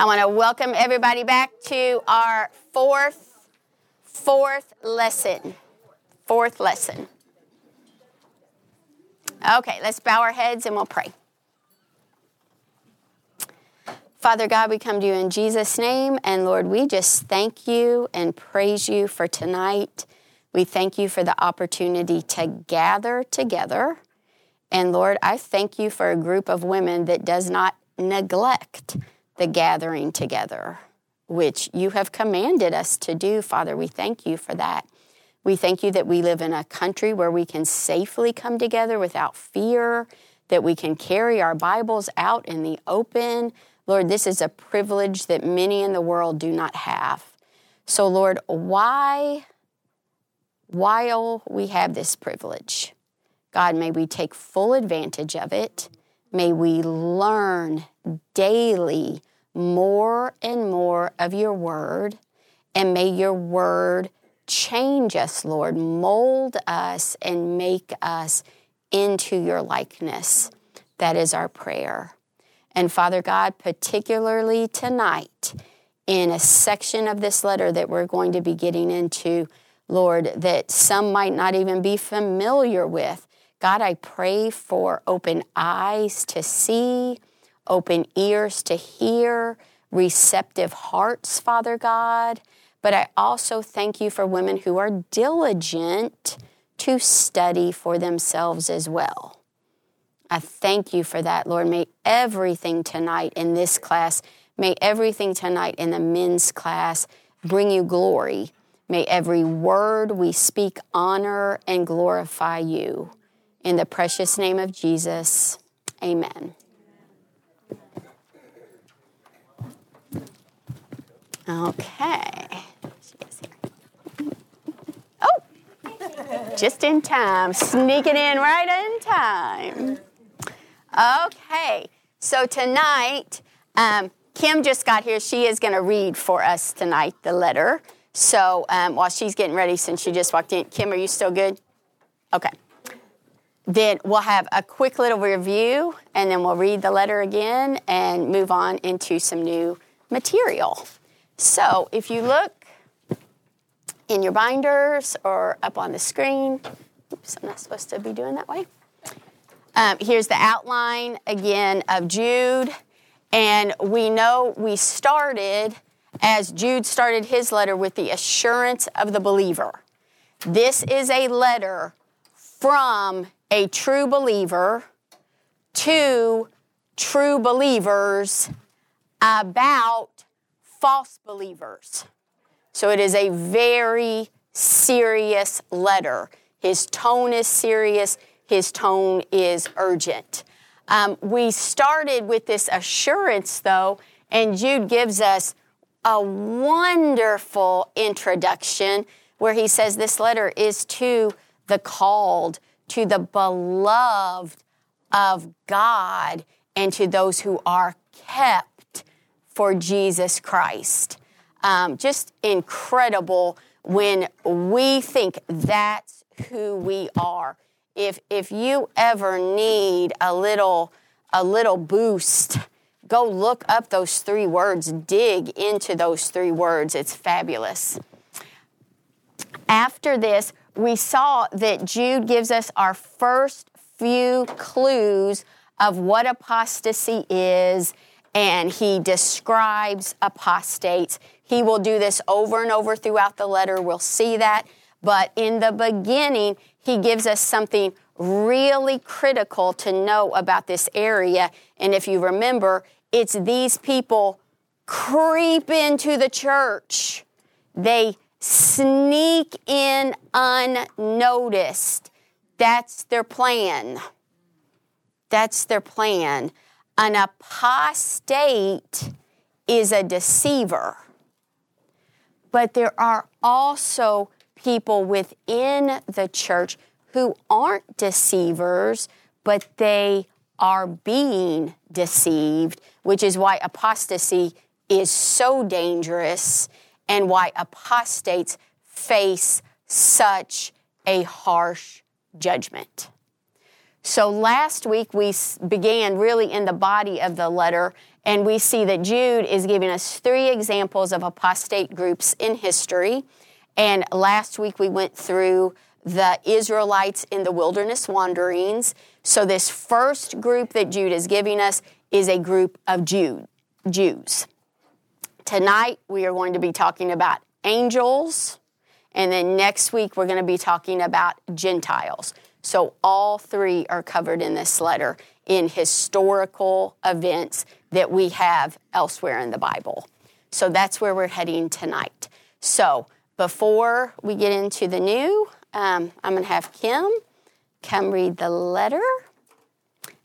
I want to welcome everybody back to our fourth, fourth lesson. Fourth lesson. Okay, let's bow our heads and we'll pray. Father God, we come to you in Jesus' name, and Lord, we just thank you and praise you for tonight. We thank you for the opportunity to gather together. And Lord, I thank you for a group of women that does not neglect the gathering together, which you have commanded us to do, Father. We thank you for that. We thank you that we live in a country where we can safely come together without fear, that we can carry our Bibles out in the open. Lord, this is a privilege that many in the world do not have. So, Lord, why, while we have this privilege, God, may we take full advantage of it. May we learn daily more and more of your word. And may your word change us, Lord, mold us, and make us into your likeness. That is our prayer. And Father God, particularly tonight, in a section of this letter that we're going to be getting into, Lord, that some might not even be familiar with. God, I pray for open eyes to see, open ears to hear, receptive hearts, Father God. But I also thank you for women who are diligent to study for themselves as well. I thank you for that, Lord. May everything tonight in this class, may everything tonight in the men's class bring you glory. May every word we speak honor and glorify you. In the precious name of Jesus, amen. Okay. Oh, just in time, sneaking in right in time. Okay, so tonight, um, Kim just got here. She is going to read for us tonight the letter. So um, while she's getting ready, since she just walked in, Kim, are you still good? Okay. Then we'll have a quick little review, and then we'll read the letter again and move on into some new material. So if you look in your binders or up on the screen, oops, I'm not supposed to be doing that way. Um, here's the outline again of Jude. And we know we started as Jude started his letter with the assurance of the believer. This is a letter from a true believer to true believers about false believers. So it is a very serious letter. His tone is serious his tone is urgent. Um, we started with this assurance, though, and Jude gives us a wonderful introduction where he says this letter is to the called, to the beloved of God, and to those who are kept for Jesus Christ. Um, just incredible when we think that's who we are if if you ever need a little a little boost, go look up those three words, dig into those three words. It's fabulous. After this, we saw that Jude gives us our first few clues of what apostasy is, and he describes apostates. He will do this over and over throughout the letter. We'll see that. But in the beginning, he gives us something really critical to know about this area. And if you remember, it's these people creep into the church. They sneak in unnoticed. That's their plan. That's their plan. An apostate is a deceiver. But there are also people within the church who aren't deceivers, but they are being deceived, which is why apostasy is so dangerous and why apostates face such a harsh judgment. So last week we began really in the body of the letter And we see that Jude is giving us three examples of apostate groups in history. And last week we went through the Israelites in the wilderness wanderings. So, this first group that Jude is giving us is a group of Jude, Jews. Tonight we are going to be talking about angels, and then next week we're going to be talking about Gentiles. So, all three are covered in this letter in historical events that we have elsewhere in the Bible. So, that's where we're heading tonight. So, before we get into the new, um, I'm going to have Kim come read the letter.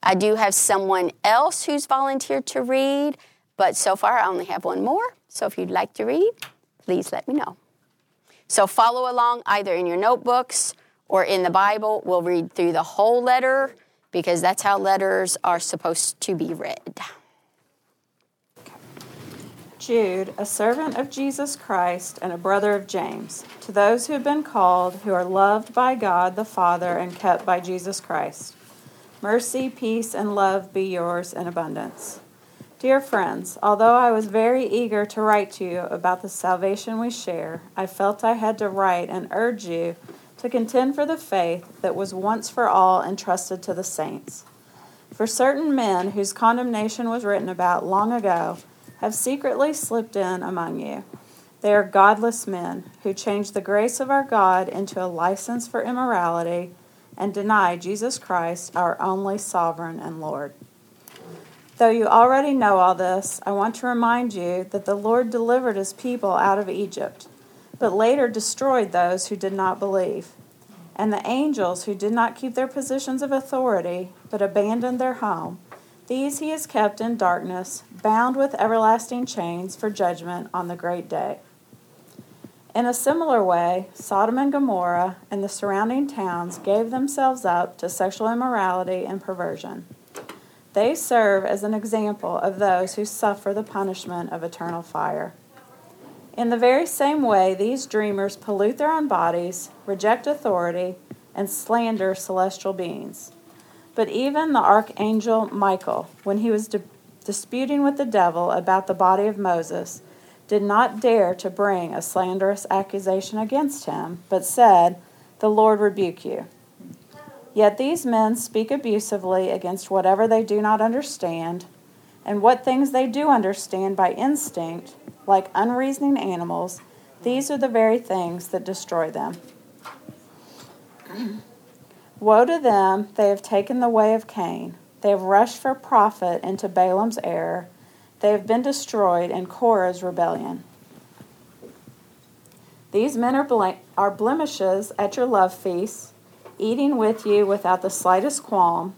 I do have someone else who's volunteered to read, but so far I only have one more. So if you'd like to read, please let me know. So follow along either in your notebooks or in the Bible. We'll read through the whole letter because that's how letters are supposed to be read. Jude, a servant of Jesus Christ and a brother of James, to those who have been called, who are loved by God the Father and kept by Jesus Christ. Mercy, peace, and love be yours in abundance. Dear friends, although I was very eager to write to you about the salvation we share, I felt I had to write and urge you to contend for the faith that was once for all entrusted to the saints. For certain men whose condemnation was written about long ago, have secretly slipped in among you. They are godless men who change the grace of our God into a license for immorality and deny Jesus Christ, our only sovereign and Lord. Though you already know all this, I want to remind you that the Lord delivered his people out of Egypt, but later destroyed those who did not believe. And the angels who did not keep their positions of authority, but abandoned their home, these he has kept in darkness, bound with everlasting chains for judgment on the great day. In a similar way, Sodom and Gomorrah and the surrounding towns gave themselves up to sexual immorality and perversion. They serve as an example of those who suffer the punishment of eternal fire. In the very same way, these dreamers pollute their own bodies, reject authority, and slander celestial beings. But even the archangel Michael, when he was di- disputing with the devil about the body of Moses, did not dare to bring a slanderous accusation against him, but said, The Lord rebuke you. Yet these men speak abusively against whatever they do not understand, and what things they do understand by instinct, like unreasoning animals, these are the very things that destroy them. Woe to them, they have taken the way of Cain. They have rushed for profit into Balaam's error. They have been destroyed in Korah's rebellion. These men are, ble- are blemishes at your love feasts, eating with you without the slightest qualm,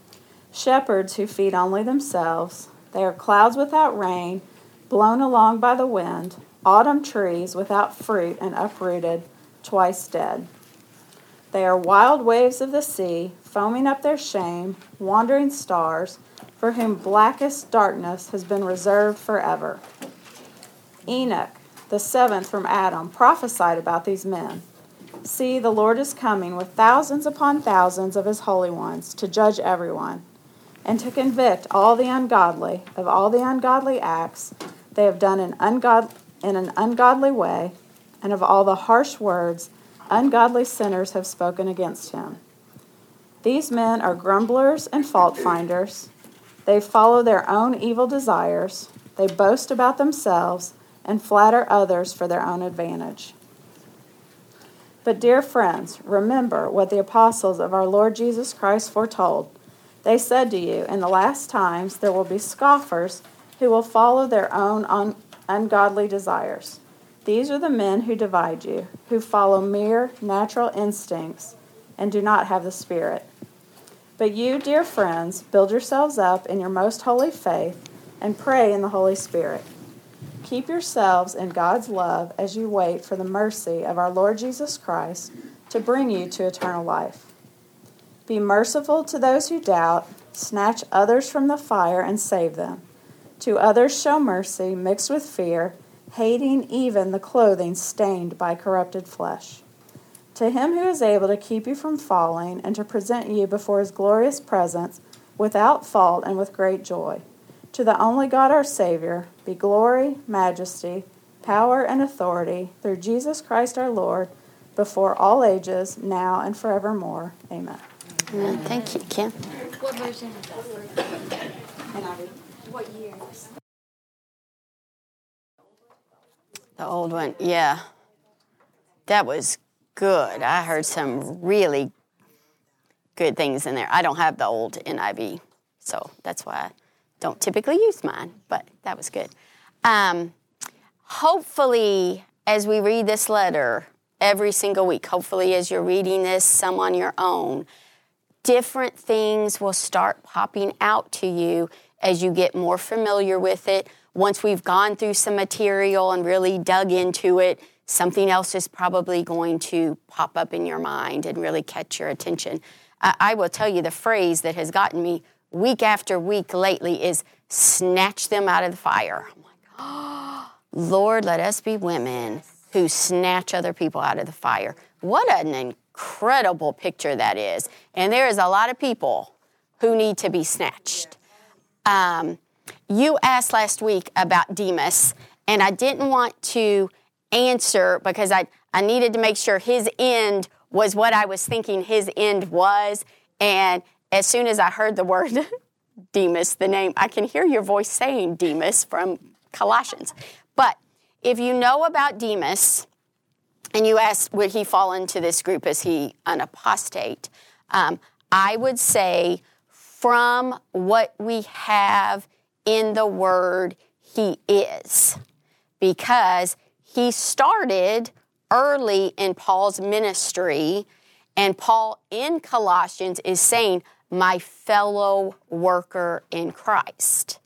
shepherds who feed only themselves. They are clouds without rain, blown along by the wind, autumn trees without fruit and uprooted, twice dead. They are wild waves of the sea, foaming up their shame, wandering stars, for whom blackest darkness has been reserved forever. Enoch, the seventh from Adam, prophesied about these men. See, the Lord is coming with thousands upon thousands of his holy ones to judge everyone and to convict all the ungodly of all the ungodly acts they have done in, ungod- in an ungodly way and of all the harsh words ungodly sinners have spoken against him. These men are grumblers and fault finders. They follow their own evil desires. They boast about themselves and flatter others for their own advantage. But, dear friends, remember what the apostles of our Lord Jesus Christ foretold. They said to you, In the last times there will be scoffers who will follow their own un- ungodly desires. These are the men who divide you, who follow mere natural instincts and do not have the Spirit. But you, dear friends, build yourselves up in your most holy faith and pray in the Holy Spirit. Keep yourselves in God's love as you wait for the mercy of our Lord Jesus Christ to bring you to eternal life. Be merciful to those who doubt, snatch others from the fire and save them. To others show mercy mixed with fear hating even the clothing stained by corrupted flesh. To him who is able to keep you from falling and to present you before his glorious presence without fault and with great joy, To the only God our Savior be glory, majesty, power, and authority through Jesus Christ our Lord, before all ages, now and forevermore. Amen. Amen. Thank you, Kim. What version is that? What year? The old one, yeah. That was good. I heard some really good things in there. I don't have the old NIV, so that's why I don't typically use mine, but that was good. Um, hopefully, as we read this letter every single week, hopefully, as you're reading this, some on your own, different things will start popping out to you as you get more familiar with it. Once we've gone through some material and really dug into it, something else is probably going to pop up in your mind and really catch your attention. I, I will tell you the phrase that has gotten me week after week lately is snatch them out of the fire. I'm like, oh, Lord, let us be women who snatch other people out of the fire. What an incredible picture that is. And there is a lot of people who need to be snatched. Um, you asked last week about Demas, and I didn't want to answer because I, I needed to make sure his end was what I was thinking his end was. And as soon as I heard the word Demas, the name, I can hear your voice saying Demas from Colossians. But if you know about Demas, and you asked, would he fall into this group? Is he an apostate? Um, I would say, from what we have in the Word, he is. Because he started early in Paul's ministry, and Paul in Colossians is saying, My fellow worker in Christ.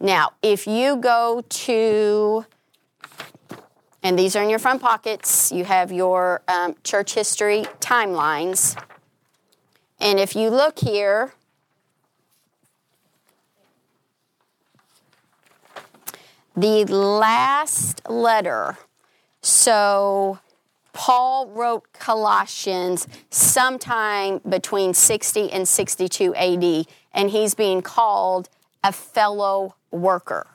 Now, if you go to and these are in your front pockets. You have your um, church history timelines. And if you look here, the last letter, so Paul wrote Colossians sometime between 60 and 62 AD, and he's being called a fellow worker.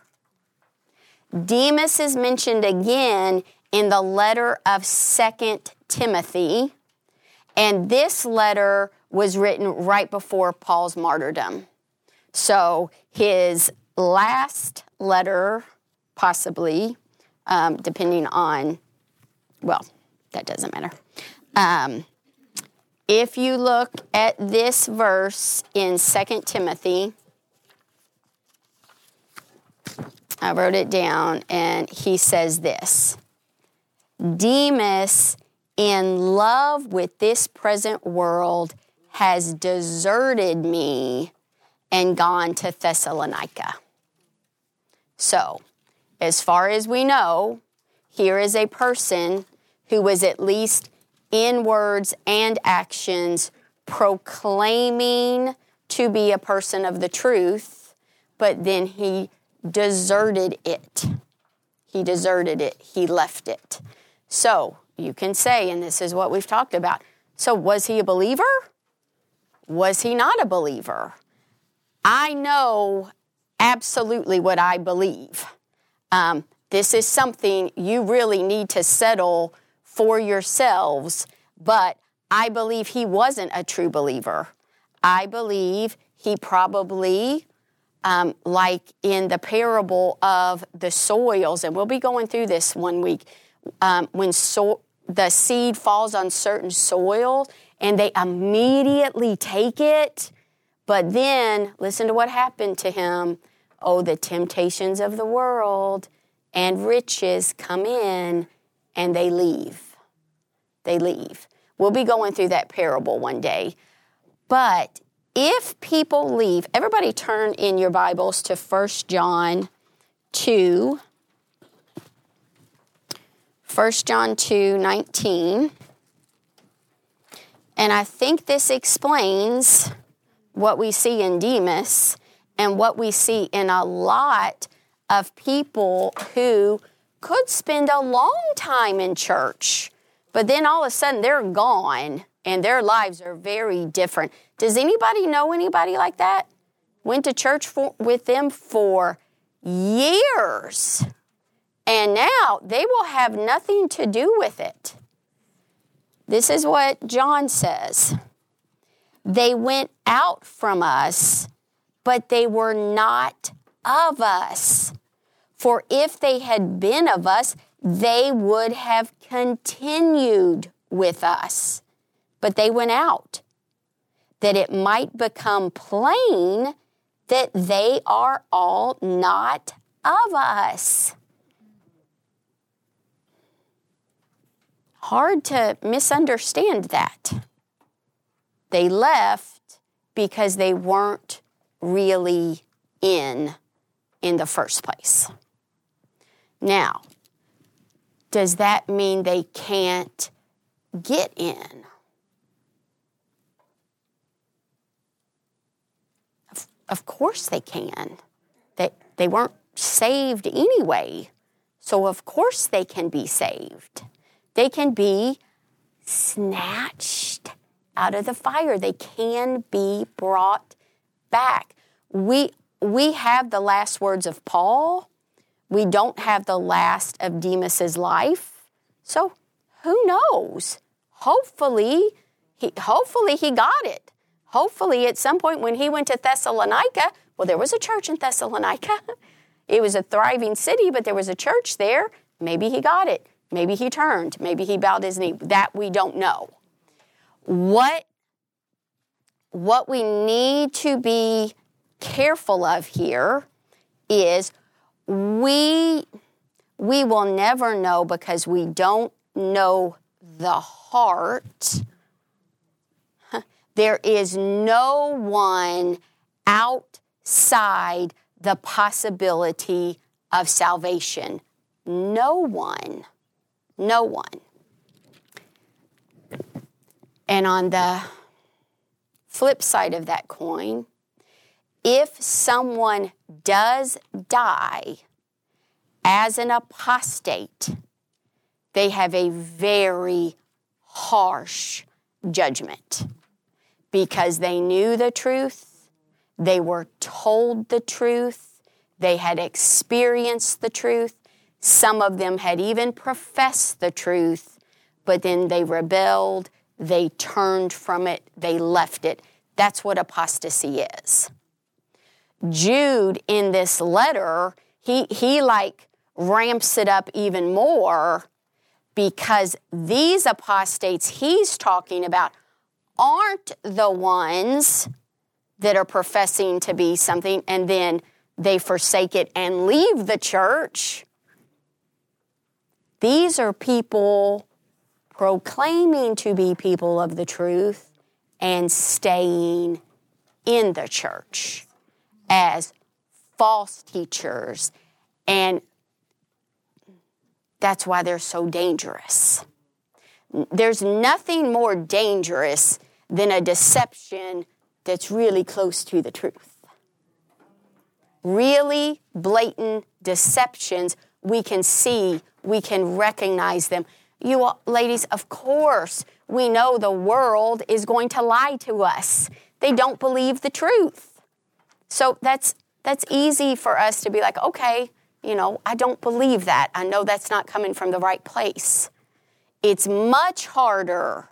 Demas is mentioned again in the letter of Second Timothy, and this letter was written right before Paul's martyrdom. So his last letter, possibly, um, depending on, well, that doesn't matter. Um, if you look at this verse in Second Timothy, I wrote it down, and he says this Demas, in love with this present world, has deserted me and gone to Thessalonica. So, as far as we know, here is a person who was at least in words and actions proclaiming to be a person of the truth, but then he deserted it. He deserted it. He left it. So you can say, and this is what we've talked about. So was he a believer? Was he not a believer? I know absolutely what I believe. Um, this is something you really need to settle for yourselves, but I believe he wasn't a true believer. I believe he probably um, like in the parable of the soils, and we'll be going through this one week, um, when so- the seed falls on certain soil and they immediately take it, but then listen to what happened to him. Oh, the temptations of the world and riches come in and they leave. They leave. We'll be going through that parable one day. But if people leave, everybody turn in your Bibles to 1 John 2. 1 John 2 19. And I think this explains what we see in Demas and what we see in a lot of people who could spend a long time in church, but then all of a sudden they're gone and their lives are very different. Does anybody know anybody like that? went to church for, with them for years. And now they will have nothing to do with it. This is what John says. They went out from us, but they were not of us. For if they had been of us, they would have continued with us. But they went out, that it might become plain that they are all not of us. Hard to misunderstand that. They left because they weren't really in in the first place. Now, does that mean they can't get in? Of, of course they can. They, they weren't saved anyway, so of course they can be saved. They can be snatched out of the fire. They can be brought back. We, we have the last words of Paul. We don't have the last of Demas's life. So who knows? Hopefully, he, hopefully he got it. Hopefully, at some point when he went to Thessalonica, well, there was a church in Thessalonica. it was a thriving city, but there was a church there. Maybe he got it. Maybe he turned. Maybe he bowed his knee. That we don't know. What, what we need to be careful of here is we, we will never know because we don't know the heart. There is no one outside the possibility of salvation. No one. No one. And on the flip side of that coin, if someone does die as an apostate, they have a very harsh judgment because they knew the truth, they were told the truth, they had experienced the truth. Some of them had even professed the truth, but then they rebelled, they turned from it, they left it. That's what apostasy is. Jude in this letter, he, he like ramps it up even more because these apostates he's talking about aren't the ones that are professing to be something and then they forsake it and leave the church. These are people proclaiming to be people of the truth and staying in the church as false teachers. And that's why they're so dangerous. There's nothing more dangerous than a deception that's really close to the truth. Really blatant deceptions, we can see, we can recognize them. You all, ladies, of course, we know the world is going to lie to us. They don't believe the truth. So that's that's easy for us to be like, okay, you know, I don't believe that. I know that's not coming from the right place. It's much harder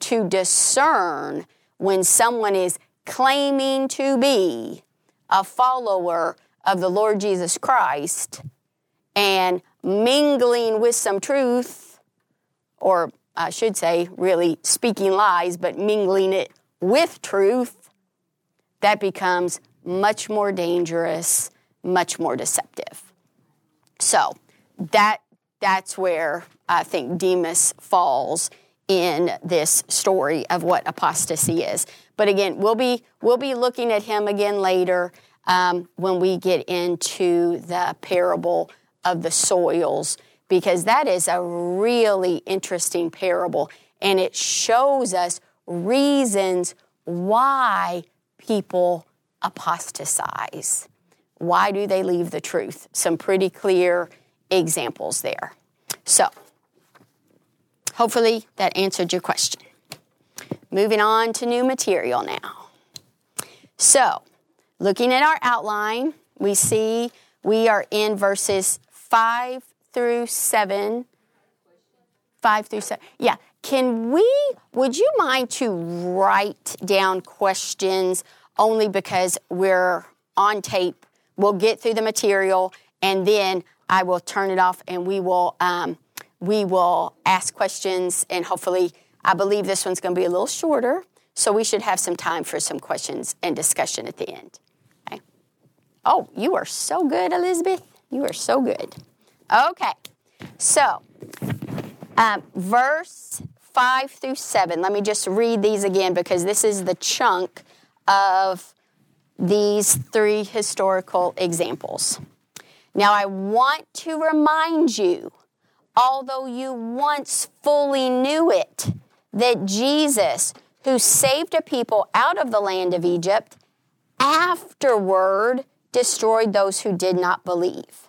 to discern when someone is claiming to be a follower of the Lord Jesus Christ and mingling with some truth, or I should say, really speaking lies, but mingling it with truth, that becomes much more dangerous, much more deceptive. So that that's where I think Demas falls in this story of what apostasy is. But again, we'll be we'll be looking at him again later um, when we get into the parable of the soils because that is a really interesting parable and it shows us reasons why people apostatize. Why do they leave the truth? Some pretty clear examples there. So, hopefully that answered your question. Moving on to new material now. So, looking at our outline, we see we are in verses 5 through 7. 5 through 7. Yeah. Can we, would you mind to write down questions only because we're on tape? We'll get through the material and then I will turn it off and we will, um, we will ask questions and hopefully, I believe this one's going to be a little shorter. So we should have some time for some questions and discussion at the end. Okay. Oh, you are so good, Elizabeth. You are so good. Okay. So, um, verse 5 through 7. Let me just read these again because this is the chunk of these three historical examples. Now, I want to remind you, although you once fully knew it, that Jesus, who saved a people out of the land of Egypt, afterward destroyed those who did not believe.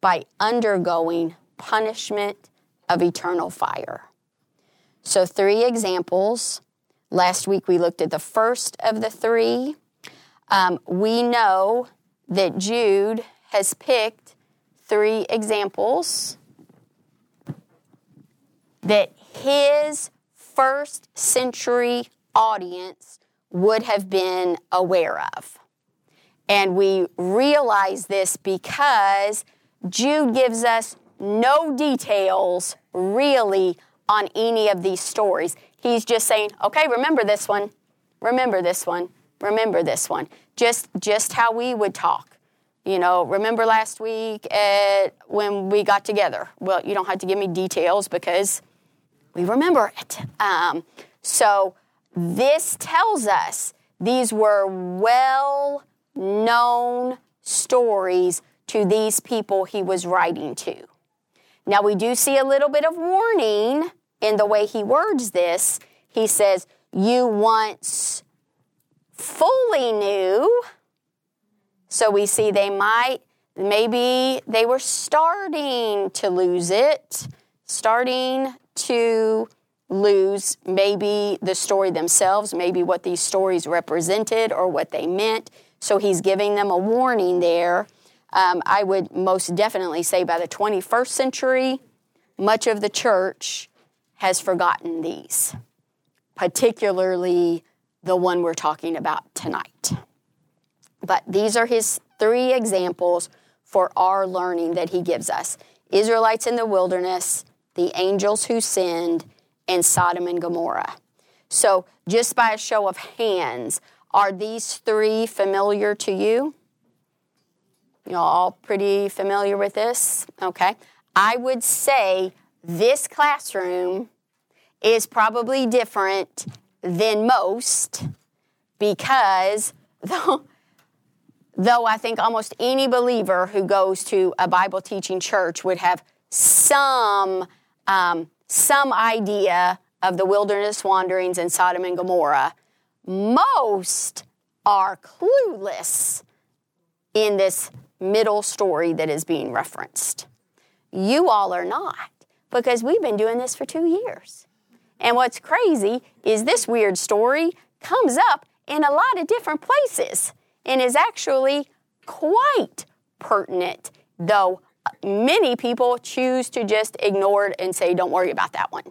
by undergoing punishment of eternal fire. So, three examples. Last week we looked at the first of the three. Um, we know that Jude has picked three examples that his first century audience would have been aware of. And we realize this because Jude gives us no details really on any of these stories. He's just saying, okay, remember this one, remember this one, remember this one. Just, just how we would talk. You know, remember last week at, when we got together? Well, you don't have to give me details because we remember it. Um, so this tells us these were well known stories to these people he was writing to. Now, we do see a little bit of warning in the way he words this. He says, You once fully knew. So we see they might, maybe they were starting to lose it, starting to lose maybe the story themselves, maybe what these stories represented or what they meant. So he's giving them a warning there. Um, I would most definitely say by the 21st century, much of the church has forgotten these, particularly the one we're talking about tonight. But these are his three examples for our learning that he gives us Israelites in the wilderness, the angels who sinned, and Sodom and Gomorrah. So, just by a show of hands, are these three familiar to you? You all pretty familiar with this? Okay. I would say this classroom is probably different than most because though, though I think almost any believer who goes to a Bible teaching church would have some, um, some idea of the wilderness wanderings in Sodom and Gomorrah, most are clueless in this middle story that is being referenced. You all are not, because we've been doing this for two years. And what's crazy is this weird story comes up in a lot of different places and is actually quite pertinent, though uh, many people choose to just ignore it and say, don't worry about that one.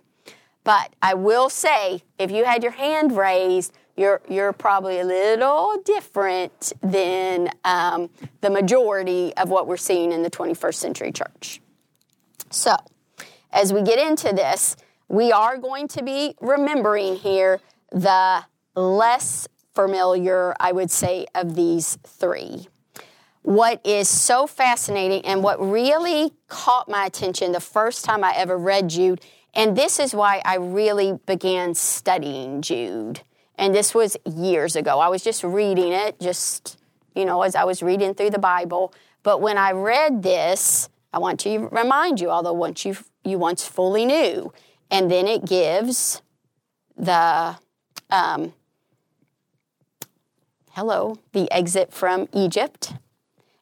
But I will say, if you had your hand raised, you're, you're probably a little different than um, the majority of what we're seeing in the 21st century church. So, as we get into this, we are going to be remembering here the less familiar, I would say, of these three. What is so fascinating and what really caught my attention the first time I ever read Jude, and this is why I really began studying Jude. And this was years ago. I was just reading it, just, you know, as I was reading through the Bible. But when I read this, I want to remind you, although once you you once fully knew, and then it gives the um, hello the exit from Egypt,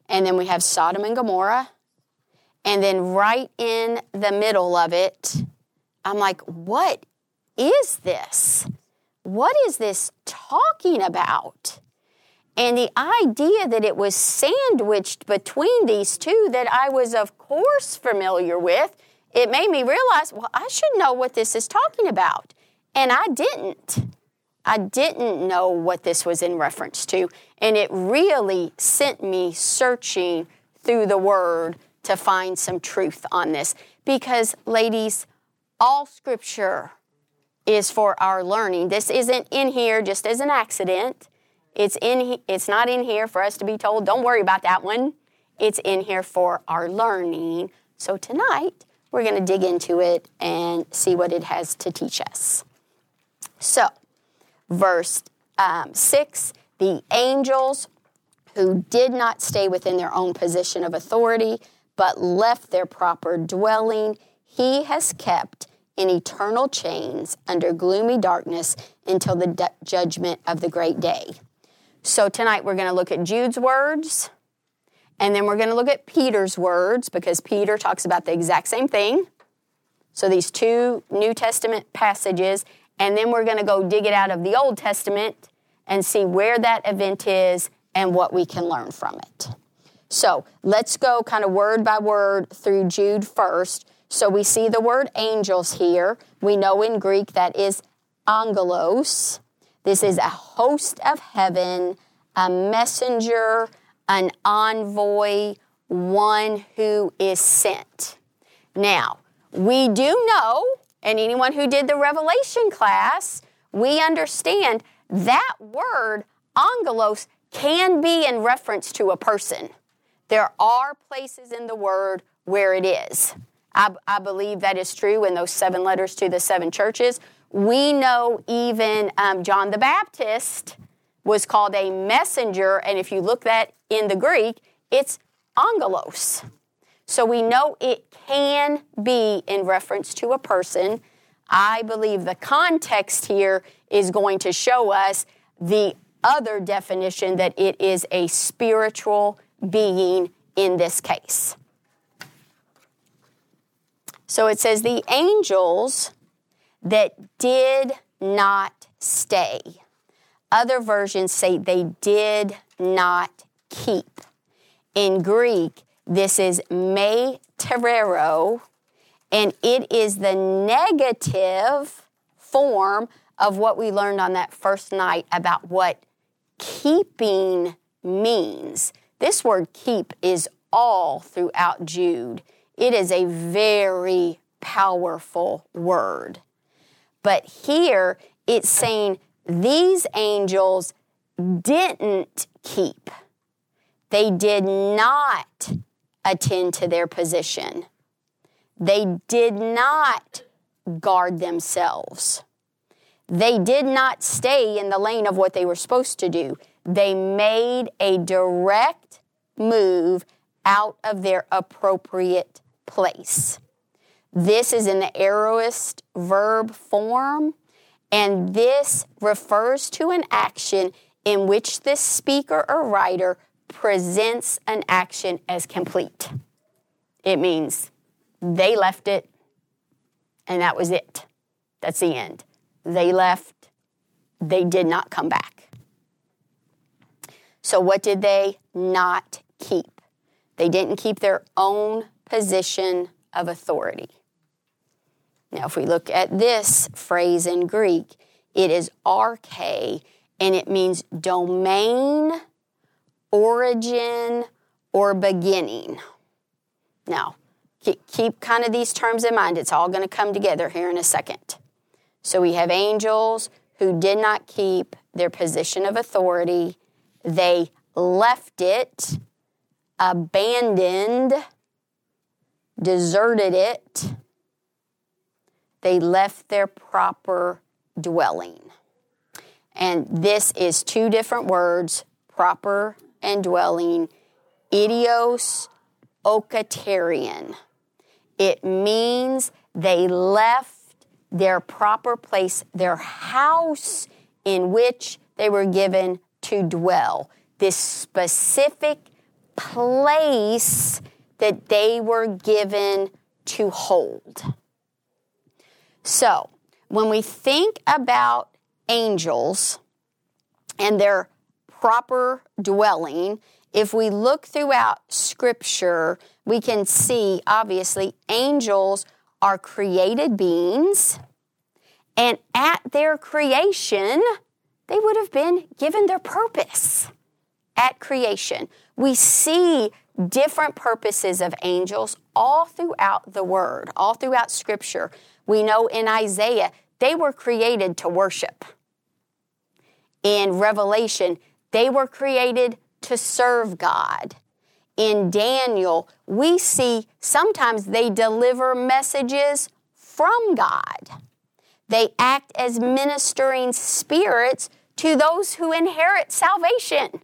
and then we have Sodom and Gomorrah, and then right in the middle of it, I'm like, what is this? What is this talking about? And the idea that it was sandwiched between these two that I was, of course, familiar with, it made me realize, well, I should know what this is talking about. And I didn't. I didn't know what this was in reference to. And it really sent me searching through the Word to find some truth on this. Because, ladies, all Scripture is for our learning. This isn't in here just as an accident. It's in it's not in here for us to be told, don't worry about that one. It's in here for our learning. So tonight, we're going to dig into it and see what it has to teach us. So, verse um, 6 the angels who did not stay within their own position of authority, but left their proper dwelling, he has kept in eternal chains under gloomy darkness until the judgment of the great day. So tonight we're going to look at Jude's words, and then we're going to look at Peter's words because Peter talks about the exact same thing. So these two New Testament passages, and then we're going to go dig it out of the Old Testament and see where that event is and what we can learn from it. So let's go kind of word by word through Jude first. So we see the word angels here. We know in Greek that is angelos. This is a host of heaven, a messenger, an envoy, one who is sent. Now, we do know, and anyone who did the Revelation class, we understand that word, angelos, can be in reference to a person. There are places in the word where it is. I, I, believe that is true in those seven letters to the seven churches. We know even um, John the Baptist was called a messenger, and if you look that in the Greek, it's angelos. So we know it can be in reference to a person. I believe the context here is going to show us the other definition that it is a spiritual being in this case. So it says, the angels that did not stay. Other versions say they did not keep. In Greek, this is me terero, and it is the negative form of what we learned on that first night about what keeping means. This word keep is all throughout Jude. It is a very powerful word. But here it's saying these angels didn't keep, they did not attend to their position, they did not guard themselves. They did not stay in the lane of what they were supposed to do. They made a direct move out of their appropriate place. This is in the aorist verb form, and this refers to an action in which the speaker or writer presents an action as complete. It means they left it, and that was it. That's the end. They left, they did not come back. So, what did they not keep? They didn't keep their own position of authority. Now, if we look at this phrase in Greek, it is arche, and it means domain, origin, or beginning. Now, keep, keep kind of these terms in mind. It's all going to come together here in a second. So we have angels who did not keep their position of authority, they left it, abandoned, deserted it, they left their proper dwelling. And this is two different words proper and dwelling, idios okatarian. It means they left their proper place, their house in which they were given to dwell, this specific place that they were given to hold. So, when we think about angels and their proper dwelling, if we look throughout Scripture, we can see obviously angels are created beings, and at their creation, they would have been given their purpose at creation. We see different purposes of angels all throughout the Word, all throughout Scripture. We know in Isaiah, they were created to worship. In Revelation, they were created to serve God. In Daniel, we see sometimes they deliver messages from God. They act as ministering spirits to those who inherit salvation.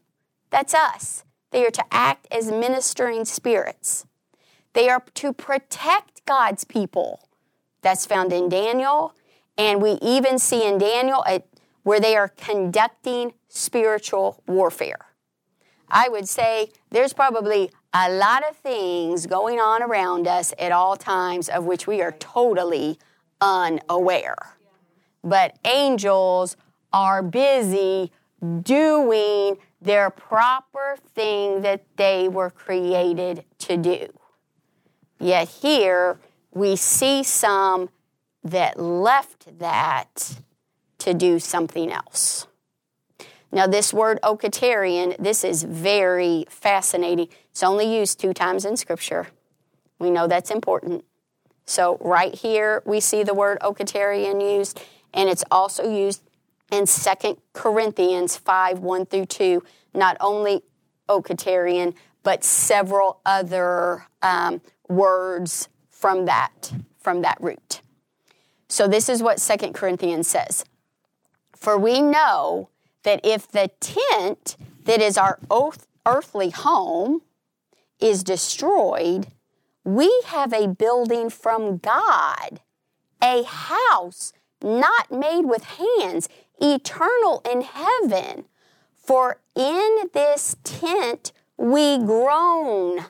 That's us. They are to act as ministering spirits. They are to protect God's people. That's found in Daniel. And we even see in Daniel uh, where they are conducting spiritual warfare. I would say there's probably a lot of things going on around us at all times of which we are totally unaware. But angels are busy doing their proper thing that they were created to do. Yet here we see some that left that to do something else. Now, this word okatarian, this is very fascinating. It's only used two times in Scripture. We know that's important. So, right here, we see the word okatarian used, and it's also used in 2 Corinthians 5 1 through 2, not only okatarian, but several other um, words from that, from that root. So, this is what 2 Corinthians says For we know that if the tent that is our earthly home is destroyed, we have a building from God, a house not made with hands, eternal in heaven. For in this tent we groan,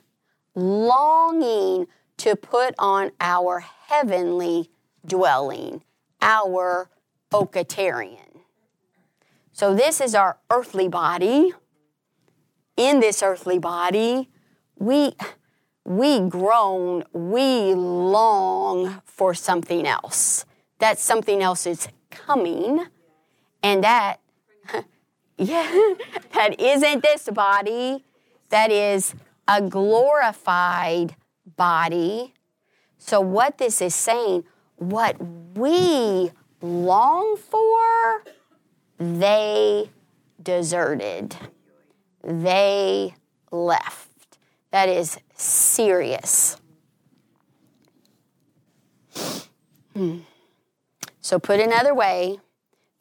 longing to put on our heavenly dwelling, our okatarian. So, this is our earthly body. In this earthly body, we, we groan, we long for something else. That something else is coming, and that, yeah, that isn't this body, that is a glorified body. So, what this is saying, what we long for, they deserted. They left. That is serious. Hmm. So, put another way,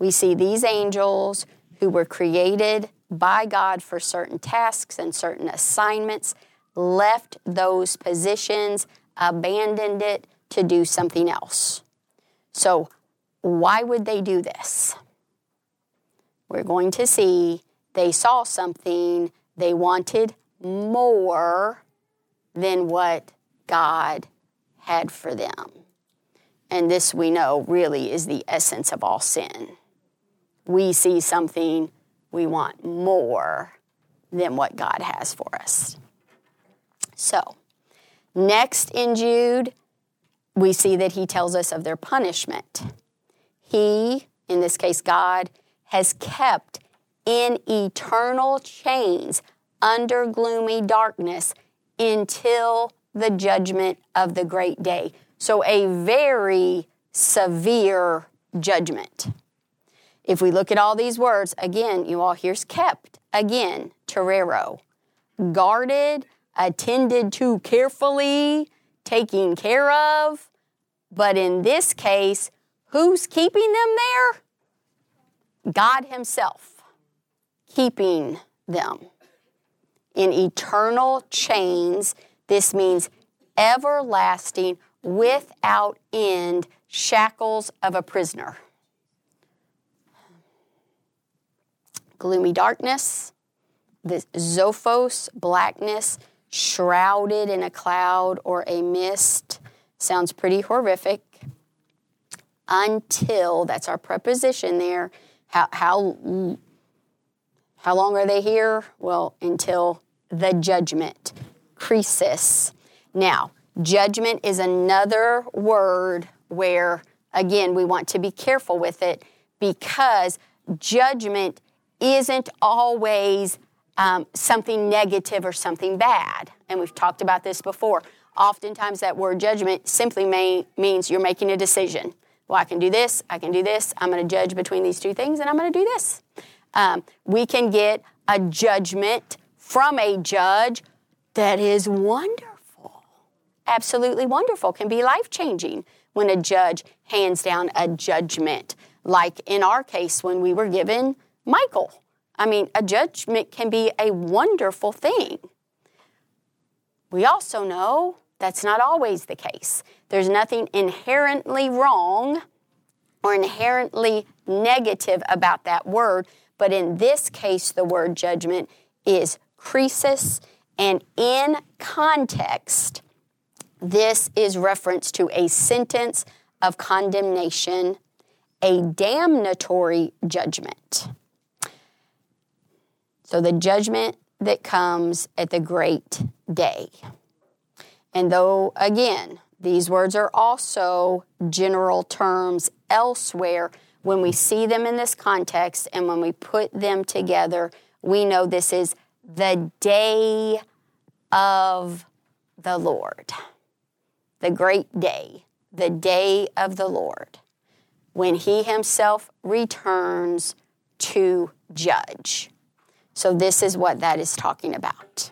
we see these angels who were created by God for certain tasks and certain assignments left those positions, abandoned it to do something else. So, why would they do this? we're going to see they saw something, they wanted more than what God had for them. And this we know really is the essence of all sin. We see something, we want more than what God has for us. So, next in Jude, we see that he tells us of their punishment. He, in this case God, has kept in eternal chains under gloomy darkness until the judgment of the great day. So, a very severe judgment. If we look at all these words, again, you all here's kept, again, terrero, guarded, attended to carefully, taking care of. But in this case, who's keeping them there? God Himself keeping them. in eternal chains. This means everlasting, without end shackles of a prisoner. Gloomy darkness, the zophos, blackness, shrouded in a cloud or a mist. Sounds pretty horrific. Until, that's our preposition there. How, how, how long are they here? Well, until the judgment. Crisis. Now, judgment is another word where, again, we want to be careful with it because judgment isn't always um, something negative or something bad. And we've talked about this before. Oftentimes, that word judgment simply may, means you're making a decision. Well, I can do this, I can do this, I'm going to judge between these two things, and I'm going to do this. Um, we can get a judgment from a judge that is wonderful, absolutely wonderful, can be life changing when a judge hands down a judgment, like in our case when we were given Michael. I mean, a judgment can be a wonderful thing. We also know that's not always the case. There's nothing inherently wrong or inherently negative about that word, but in this case, the word judgment is crisis, and in context, this is reference to a sentence of condemnation, a damnatory judgment. So the judgment that comes at the great day. And though, again, these words are also general terms elsewhere, when we see them in this context and when we put them together, we know this is the day of the Lord. The great day, the day of the Lord, when He Himself returns to judge. So, this is what that is talking about.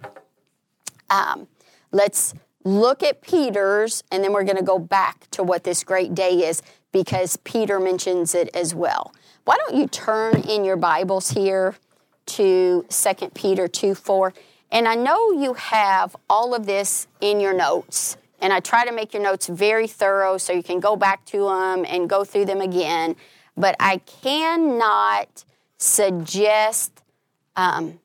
Um, let's look at Peter's, and then we're going to go back to what this great day is because Peter mentions it as well. Why don't you turn in your Bibles here to 2 Peter 2 4? And I know you have all of this in your notes, and I try to make your notes very thorough so you can go back to them and go through them again. But I cannot suggest um,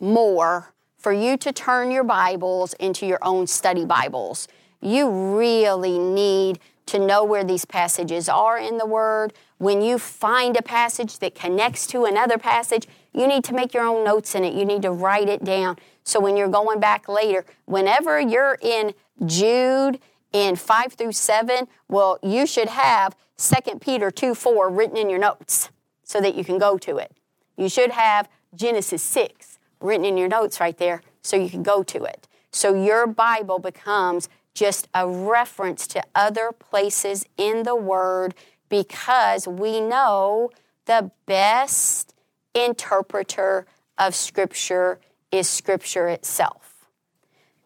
more for you to turn your Bibles into your own study Bibles. You really need to know where these passages are in the Word. When you find a passage that connects to another passage, you need to make your own notes in it. You need to write it down. So when you're going back later, whenever you're in Jude in 5 through 7, well, you should have 2 Peter 2 4 written in your notes so that you can go to it. You should have Genesis 6 written in your notes right there so you can go to it. So your Bible becomes just a reference to other places in the Word because we know the best interpreter of Scripture is Scripture itself.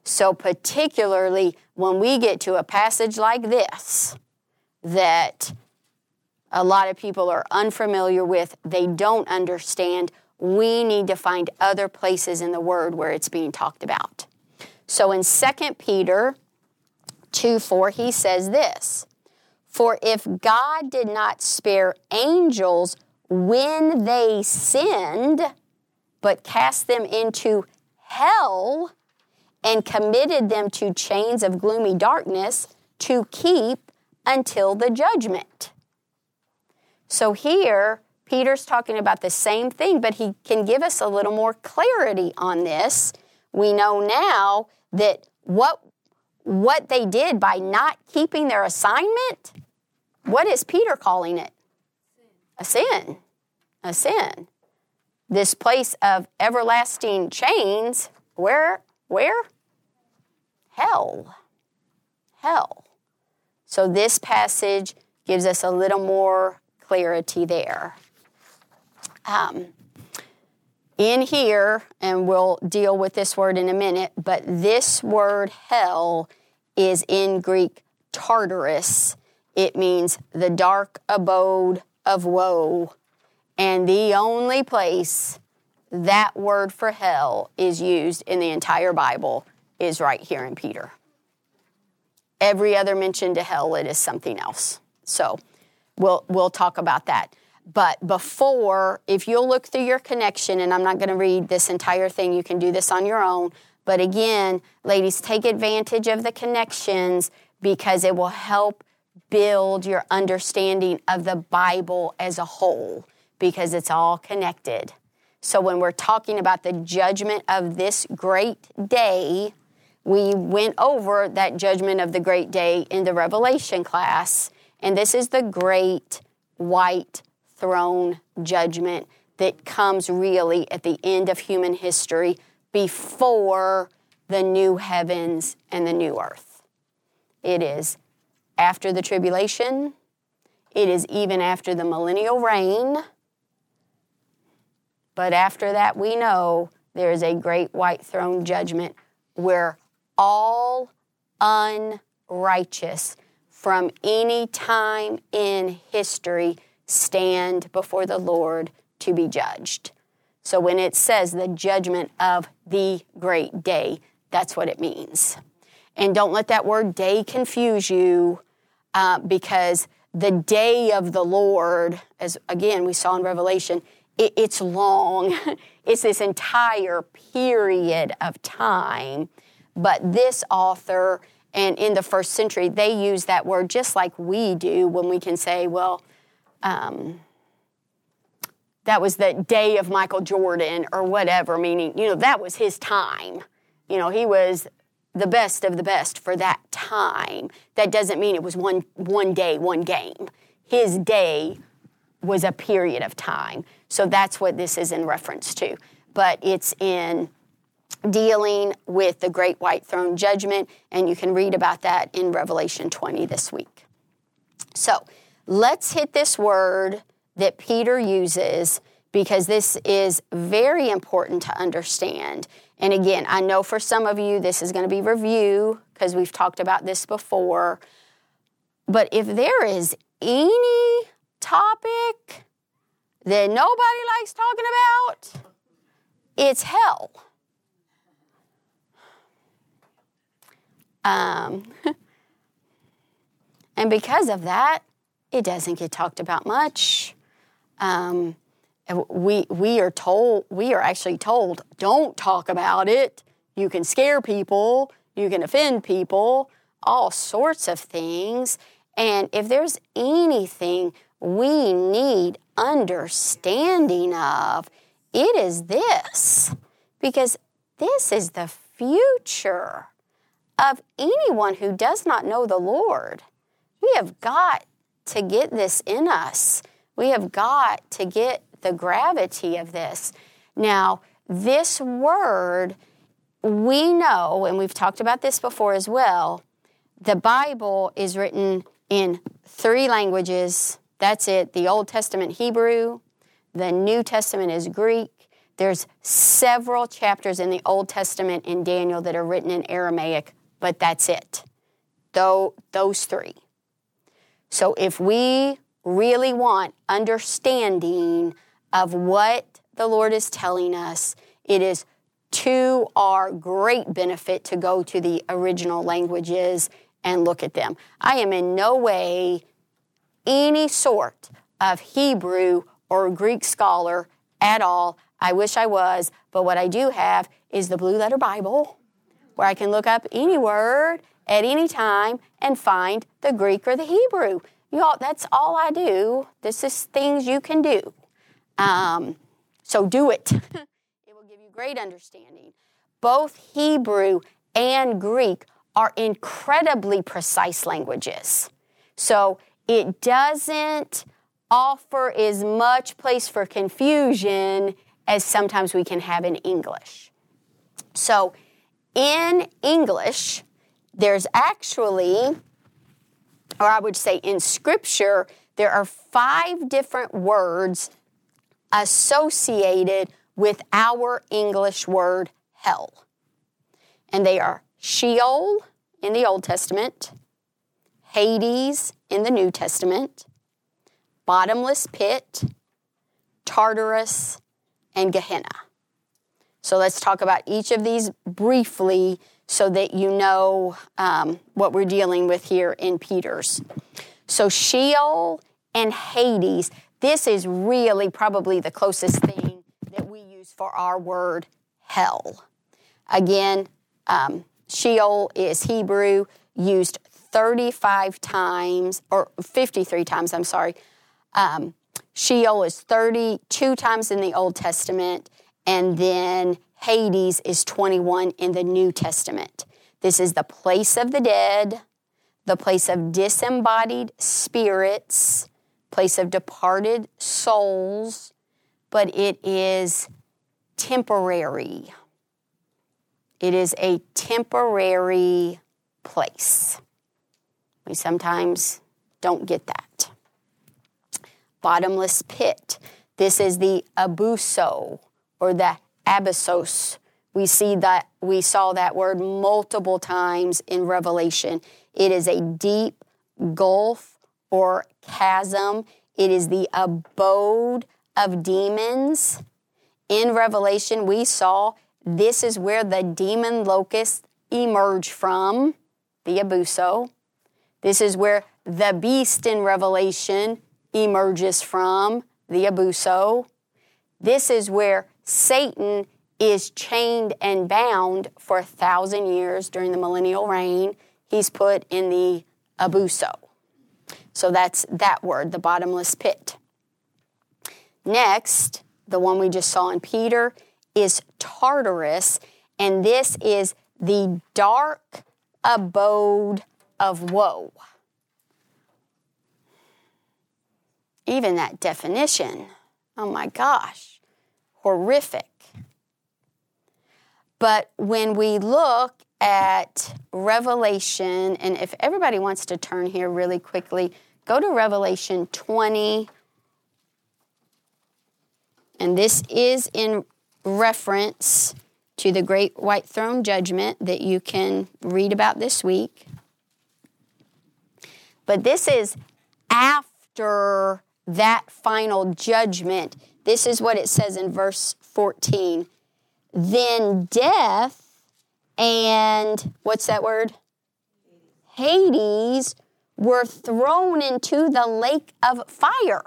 So, particularly when we get to a passage like this that a lot of people are unfamiliar with, they don't understand, we need to find other places in the Word where it's being talked about. So in 2 Peter 2 4, he says this For if God did not spare angels when they sinned, but cast them into hell and committed them to chains of gloomy darkness to keep until the judgment. So here, Peter's talking about the same thing, but he can give us a little more clarity on this. We know now that what, what they did by not keeping their assignment, what is Peter calling it? A sin. A sin. This place of everlasting chains, where? Where? Hell. Hell. So this passage gives us a little more clarity there um, in here, and we'll deal with this word in a minute, but this word hell is in Greek Tartarus. It means the dark abode of woe. And the only place that word for hell is used in the entire Bible is right here in Peter. Every other mention to hell, it is something else. So we'll, we'll talk about that. But before, if you'll look through your connection, and I'm not going to read this entire thing, you can do this on your own. But again, ladies, take advantage of the connections because it will help build your understanding of the Bible as a whole because it's all connected. So when we're talking about the judgment of this great day, we went over that judgment of the great day in the Revelation class, and this is the great white throne judgment that comes really at the end of human history before the new heavens and the new earth. It is after the tribulation, it is even after the millennial reign. But after that, we know there is a great white throne judgment where all unrighteous from any time in history stand before the Lord to be judged. So when it says the judgment of the great day, that's what it means. And don't let that word day confuse you uh, because the day of the Lord, as again we saw in Revelation, it, it's long. it's this entire period of time. But this author, and in the first century, they use that word just like we do when we can say, well, um, that was the day of Michael Jordan or whatever, meaning, you know, that was his time. You know, he was the best of the best for that time. That doesn't mean it was one, one day, one game. His day was a period of time. So that's what this is in reference to. But it's in dealing with the great white throne judgment, and you can read about that in Revelation 20 this week. So let's hit this word that Peter uses because this is very important to understand. And again, I know for some of you this is going to be review because we've talked about this before. But if there is any topic that nobody likes talking about, it's hell. Um, and because of that, it doesn't get talked about much. Um, we, we are told, we are actually told, don't talk about it. You can scare people, you can offend people, all sorts of things. And if there's anything we need understanding of, it is this. Because this is the future of anyone who does not know the Lord. We have got to get this in us. We have got to get the gravity of this. Now, this word, we know, and we've talked about this before as well, the Bible is written in three languages. That's it the Old Testament Hebrew, the New Testament is Greek. There's several chapters in the Old Testament in Daniel that are written in Aramaic, but that's it. Though those three. So if we really want understanding of what the Lord is telling us, it is to our great benefit to go to the original languages and look at them. I am in no way any sort of Hebrew or Greek scholar at all. I wish I was, but what I do have is the Blue Letter Bible, where I can look up any word at any time and find the Greek or the Hebrew. Y'all, that's all I do. This is things you can do. Um, so do it. it will give you great understanding. Both Hebrew and Greek are incredibly precise languages. So it doesn't offer as much place for confusion as sometimes we can have in English. So in English, there's actually or I would say in Scripture, there are five different words associated with our English word hell. And they are Sheol in the Old Testament, Hades in the New Testament, bottomless pit, Tartarus, and Gehenna. So let's talk about each of these briefly so that you know um, what we're dealing with here in Peter's. So Sheol and Hades, this is really probably the closest thing that we use for our word hell. Again, um, Sheol is Hebrew, used 35 times, or 53 times, I'm sorry. Um, Sheol is 32 times in the Old Testament, and then Hades is 21 in the New Testament. This is the place of the dead, the place of disembodied spirits, place of departed souls, but it is temporary. It is a temporary place. We sometimes don't get that. Bottomless pit. This is the abuso or the abyssos. We see that we saw that word multiple times in Revelation. It is a deep gulf or chasm. It is the abode of demons. In Revelation, we saw this is where the demon locusts emerge from, the abuso. This is where the beast in Revelation emerges from, the abuso. This is where Satan is chained and bound for a thousand years during the millennial reign. He's put in the abuso. So that's that word, the bottomless pit. Next, the one we just saw in Peter, is Tartarus, and this is the dark abode of woe. Even that definition, oh my gosh, horrific. But when we look at Revelation, and if everybody wants to turn here really quickly, go to Revelation 20. And this is in reference to the great white throne judgment that you can read about this week. But this is after that final judgment. This is what it says in verse 14. Then death and what's that word? Hades were thrown into the lake of fire.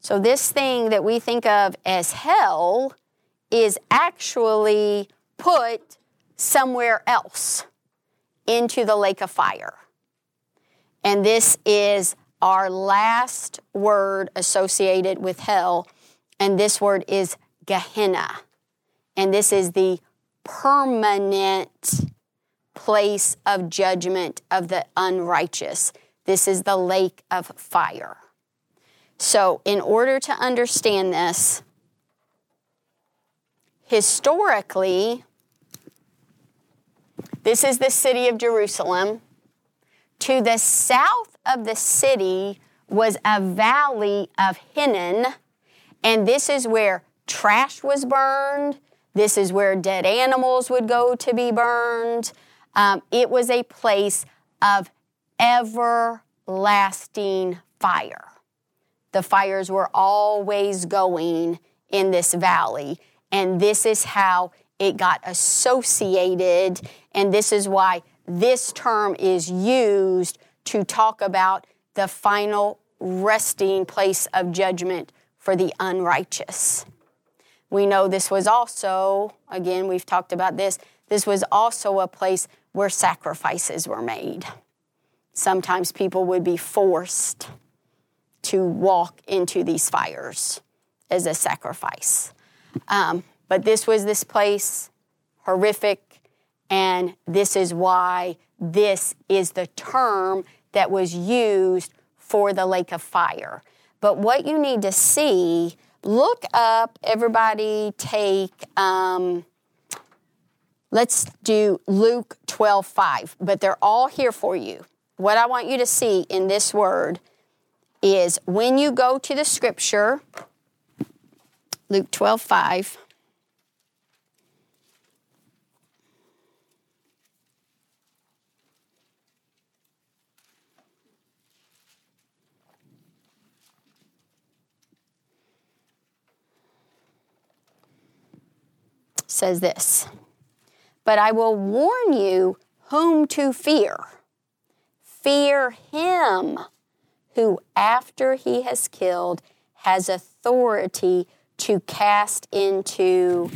So, this thing that we think of as hell is actually put somewhere else into the lake of fire. And this is our last word associated with hell, and this word is Gehenna. And this is the permanent place of judgment of the unrighteous. This is the lake of fire. So, in order to understand this, historically, this is the city of Jerusalem. To the south of the city was a valley of Hinnom, and this is where trash was burned. This is where dead animals would go to be burned. Um, it was a place of everlasting fire. The fires were always going in this valley. And this is how it got associated. And this is why this term is used to talk about the final resting place of judgment for the unrighteous. We know this was also, again, we've talked about this, this was also a place where sacrifices were made. Sometimes people would be forced to walk into these fires as a sacrifice. Um, but this was this place, horrific, and this is why this is the term that was used for the lake of fire. But what you need to see, look up, everybody take, um, let's do Luke 12 5, but they're all here for you. What I want you to see in this word is when you go to the scripture, Luke 12 5. Says this But I will warn you whom to fear. Fear him who, after he has killed, has authority to cast into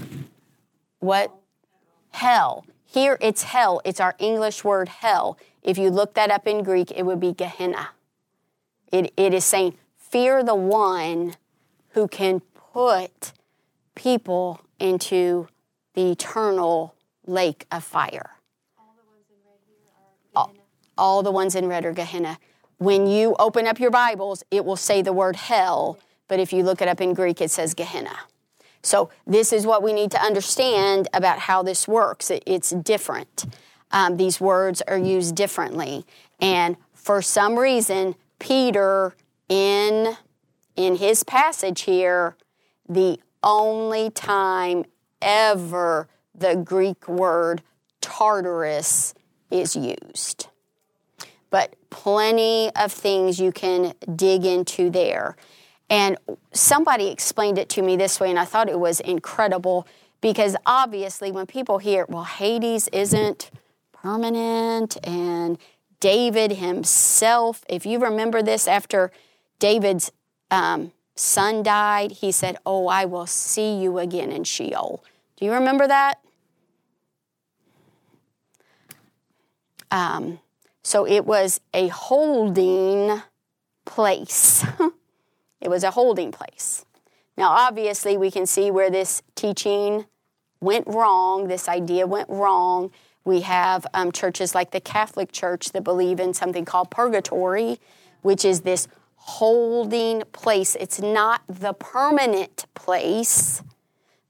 what? Hell. Here it's hell. It's our English word hell. If you look that up in Greek, it would be Gehenna. It, it is saying, fear the one who can put people into the eternal lake of fire. All, all the ones in red are Gehenna. When you open up your Bibles, it will say the word hell, but if you look it up in Greek, it says Gehenna. So, this is what we need to understand about how this works. It, it's different. Um, these words are used differently. And for some reason, Peter, in, in his passage here, the only time ever the Greek word Tartarus is used. But plenty of things you can dig into there. And somebody explained it to me this way, and I thought it was incredible because obviously, when people hear, well, Hades isn't permanent, and David himself, if you remember this after David's um, son died, he said, Oh, I will see you again in Sheol. Do you remember that? Um, so it was a holding place. it was a holding place. Now, obviously, we can see where this teaching went wrong, this idea went wrong. We have um, churches like the Catholic Church that believe in something called purgatory, which is this holding place. It's not the permanent place,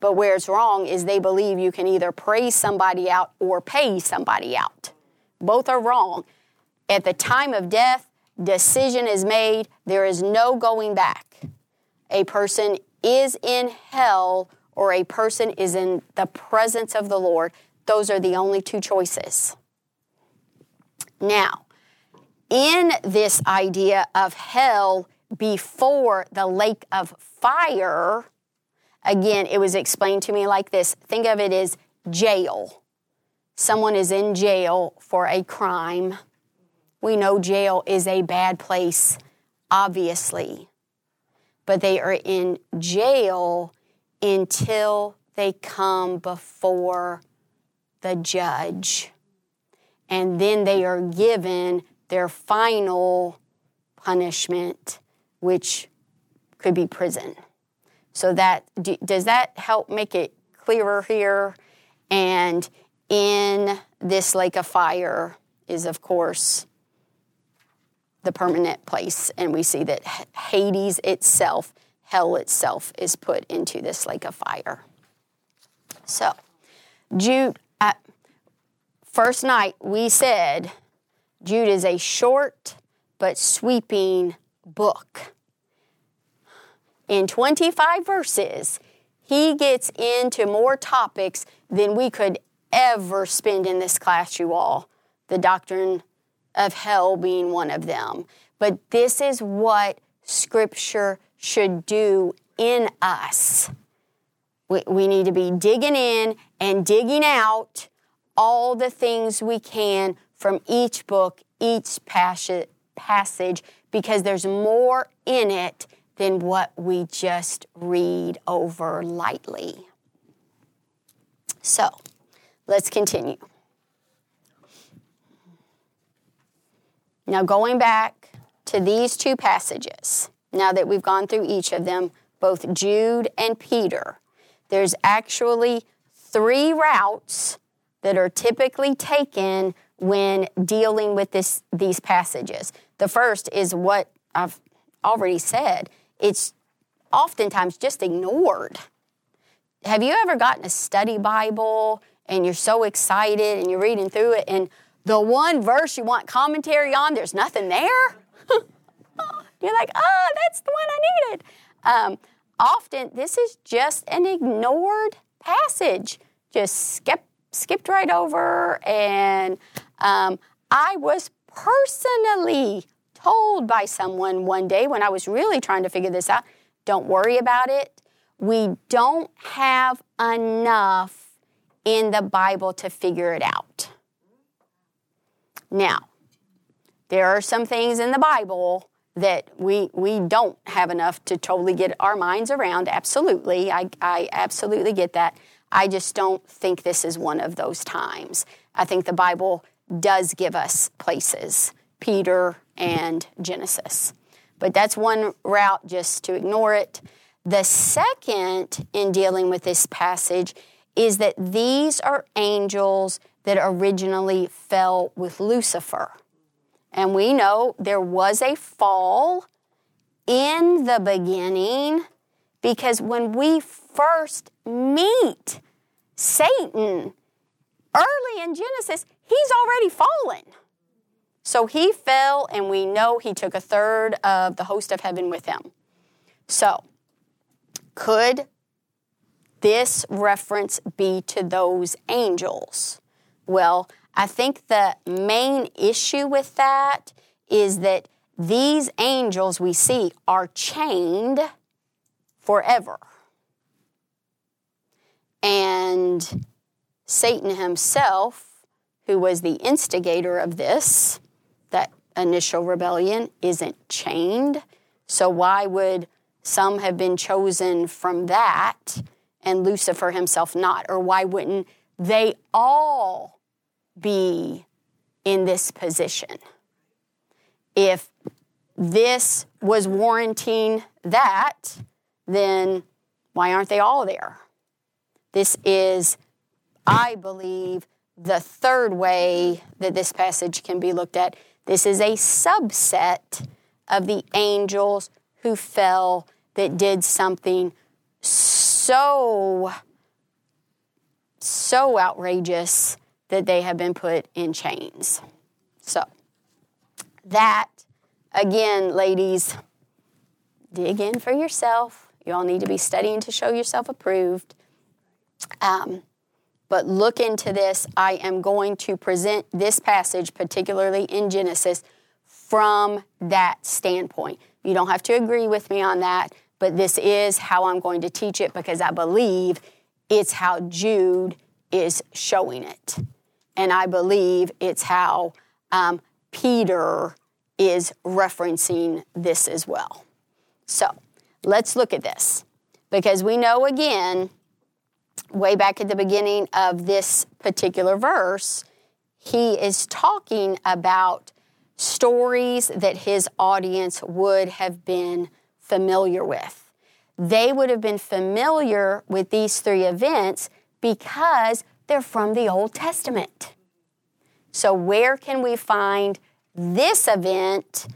but where it's wrong is they believe you can either praise somebody out or pay somebody out. Both are wrong. At the time of death, decision is made, there is no going back. A person is in hell or a person is in the presence of the Lord. Those are the only two choices. Now, in this idea of hell before the lake of fire, again, it was explained to me like this think of it as jail. Someone is in jail for a crime. We know jail is a bad place, obviously, but they are in jail until they come before the judge. And then they are given their final punishment, which could be prison. So that does that help make it clearer here? And in this lake of fire is, of course, the permanent place, and we see that Hades itself, hell itself, is put into this lake of fire. So, Jude, uh, first night we said Jude is a short but sweeping book. In 25 verses, he gets into more topics than we could ever spend in this class, you all. The doctrine of hell being one of them. But this is what Scripture should do in us. We, we need to be digging in and digging out all the things we can from each book, each passage, because there's more in it than what we just read over lightly. So, let's continue. Now, going back to these two passages, now that we've gone through each of them, both Jude and Peter, there's actually three routes that are typically taken when dealing with this, these passages. The first is what I've already said it's oftentimes just ignored. Have you ever gotten a study Bible and you're so excited and you're reading through it and the one verse you want commentary on, there's nothing there? you're like, oh, that's the one I needed. Um, often, this is just an ignored passage, just skip, skipped right over. And um, I was personally told by someone one day when I was really trying to figure this out don't worry about it. We don't have enough in the Bible to figure it out. Now, there are some things in the Bible that we we don't have enough to totally get our minds around. Absolutely, I, I absolutely get that. I just don't think this is one of those times. I think the Bible does give us places, Peter and Genesis. But that's one route just to ignore it. The second in dealing with this passage is that these are angels that originally fell with Lucifer. And we know there was a fall in the beginning because when we first meet Satan early in Genesis, he's already fallen. So he fell, and we know he took a third of the host of heaven with him. So, could this reference be to those angels? Well, I think the main issue with that is that these angels we see are chained forever. And Satan himself, who was the instigator of this, that initial rebellion, isn't chained. So, why would some have been chosen from that and Lucifer himself not? Or why wouldn't they all be in this position. If this was warranting that, then why aren't they all there? This is, I believe, the third way that this passage can be looked at. This is a subset of the angels who fell that did something so, so outrageous that they have been put in chains. So, that, again, ladies, dig in for yourself. You all need to be studying to show yourself approved. Um, but look into this. I am going to present this passage, particularly in Genesis, from that standpoint. You don't have to agree with me on that, but this is how I'm going to teach it because I believe it's how Jude is showing it. And I believe it's how um, Peter is referencing this as well. So let's look at this because we know again, way back at the beginning of this particular verse, he is talking about stories that his audience would have been familiar with. They would have been familiar with these three events because they're from the Old Testament. So, where can we find this event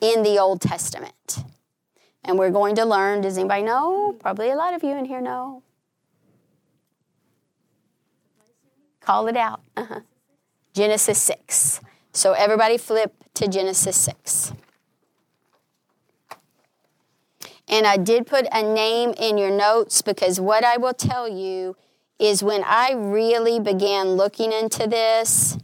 in the Old Testament? And we're going to learn. Does anybody know? Probably a lot of you in here know. Call it out. Uh-huh. Genesis 6. So, everybody flip to Genesis 6. And I did put a name in your notes because what I will tell you is when I really began looking into this,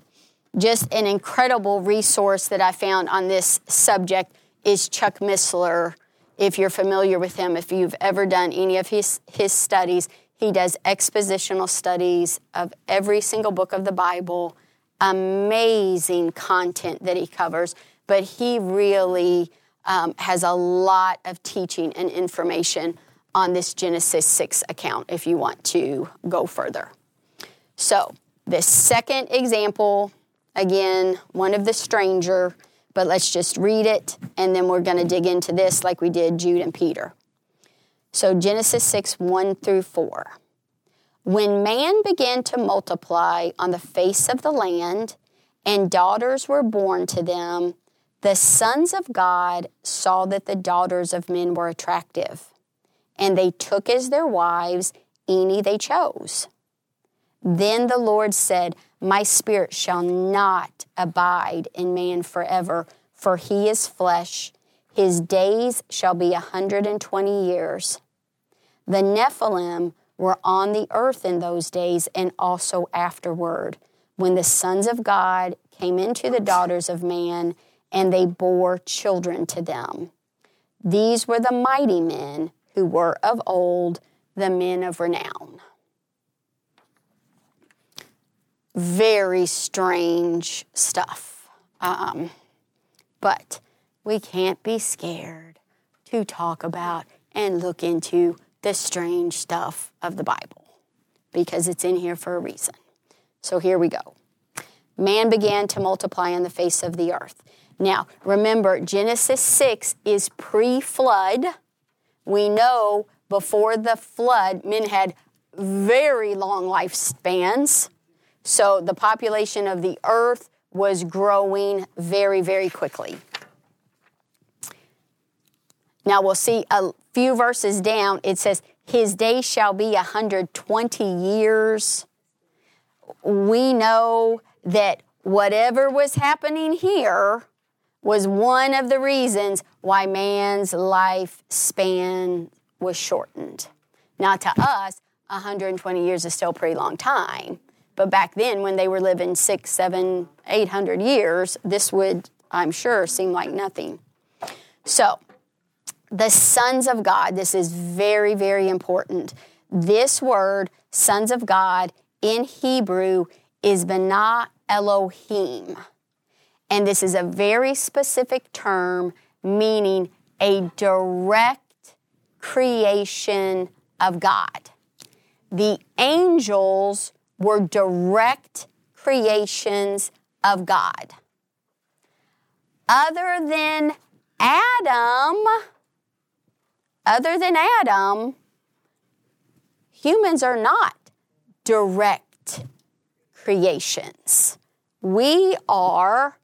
just an incredible resource that I found on this subject is Chuck Missler. If you're familiar with him, if you've ever done any of his, his studies, he does expositional studies of every single book of the Bible. Amazing content that he covers, but he really um, has a lot of teaching and information on this Genesis 6 account if you want to go further. So, the second example, again, one of the stranger, but let's just read it and then we're going to dig into this like we did Jude and Peter. So, Genesis 6 1 through 4. When man began to multiply on the face of the land, and daughters were born to them, the sons of God saw that the daughters of men were attractive and they took as their wives any they chose. Then the Lord said, My spirit shall not abide in man forever, for he is flesh. His days shall be a hundred and twenty years. The Nephilim were on the earth in those days and also afterward, when the sons of God came into the daughters of man, and they bore children to them. These were the mighty men who were of old the men of renown. very strange stuff. Um, but we can't be scared to talk about and look into the strange stuff of the Bible because it's in here for a reason. So here we go. Man began to multiply on the face of the earth. Now, remember, Genesis 6 is pre flood. We know before the flood, men had very long lifespans. So the population of the earth was growing very, very quickly. Now we'll see a few verses down, it says, His day shall be 120 years. We know that whatever was happening here was one of the reasons why man's lifespan was shortened. Now, to us, 120 years is still a pretty long time. But back then, when they were living six, seven, eight hundred years, this would, I'm sure, seem like nothing. So, the sons of God, this is very, very important. This word, sons of God, in Hebrew is Benah Elohim. And this is a very specific term meaning a direct creation of God. The angels were direct creations of God. Other than Adam, other than Adam, humans are not direct creations. We are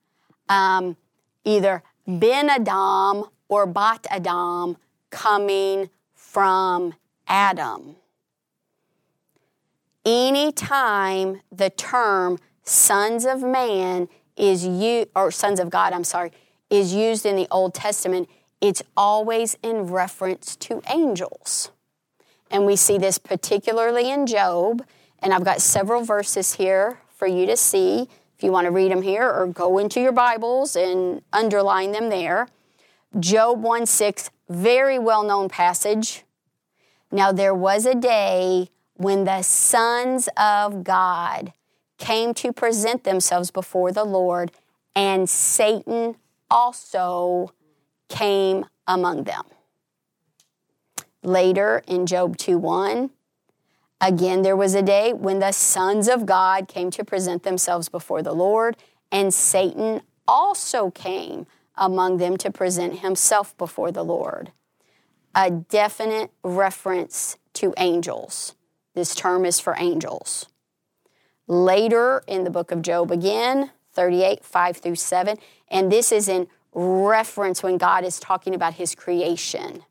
um, either Ben Adam or Bat Adam coming from Adam. Anytime the term sons of man is used, or sons of God, I'm sorry, is used in the Old Testament, it's always in reference to angels. And we see this particularly in Job. And I've got several verses here for you to see if you want to read them here or go into your Bibles and underline them there. Job 1 6, very well known passage. Now there was a day when the sons of God came to present themselves before the Lord, and Satan also came among them. Later in Job 2 1, again there was a day when the sons of God came to present themselves before the Lord, and Satan also came among them to present himself before the Lord. A definite reference to angels. This term is for angels. Later in the book of Job again, 38, 5 through 7, and this is in reference when God is talking about his creation.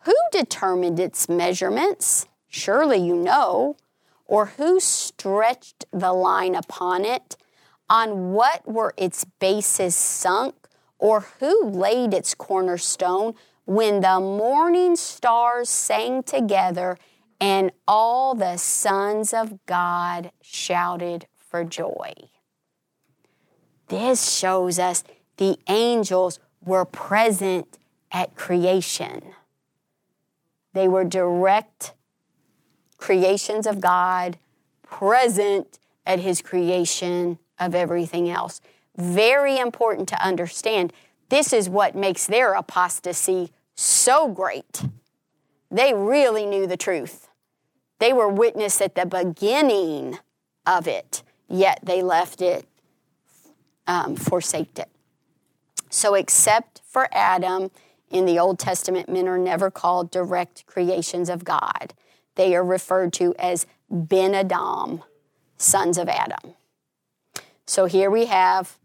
Who determined its measurements? Surely you know. Or who stretched the line upon it? On what were its bases sunk? Or who laid its cornerstone? When the morning stars sang together and all the sons of God shouted for joy. This shows us the angels were present at creation. They were direct creations of God, present at His creation of everything else. Very important to understand. This is what makes their apostasy so great. They really knew the truth. They were witness at the beginning of it, yet they left it, um, forsaked it. So, except for Adam in the Old Testament, men are never called direct creations of God. They are referred to as Ben Adam, sons of Adam. So, here we have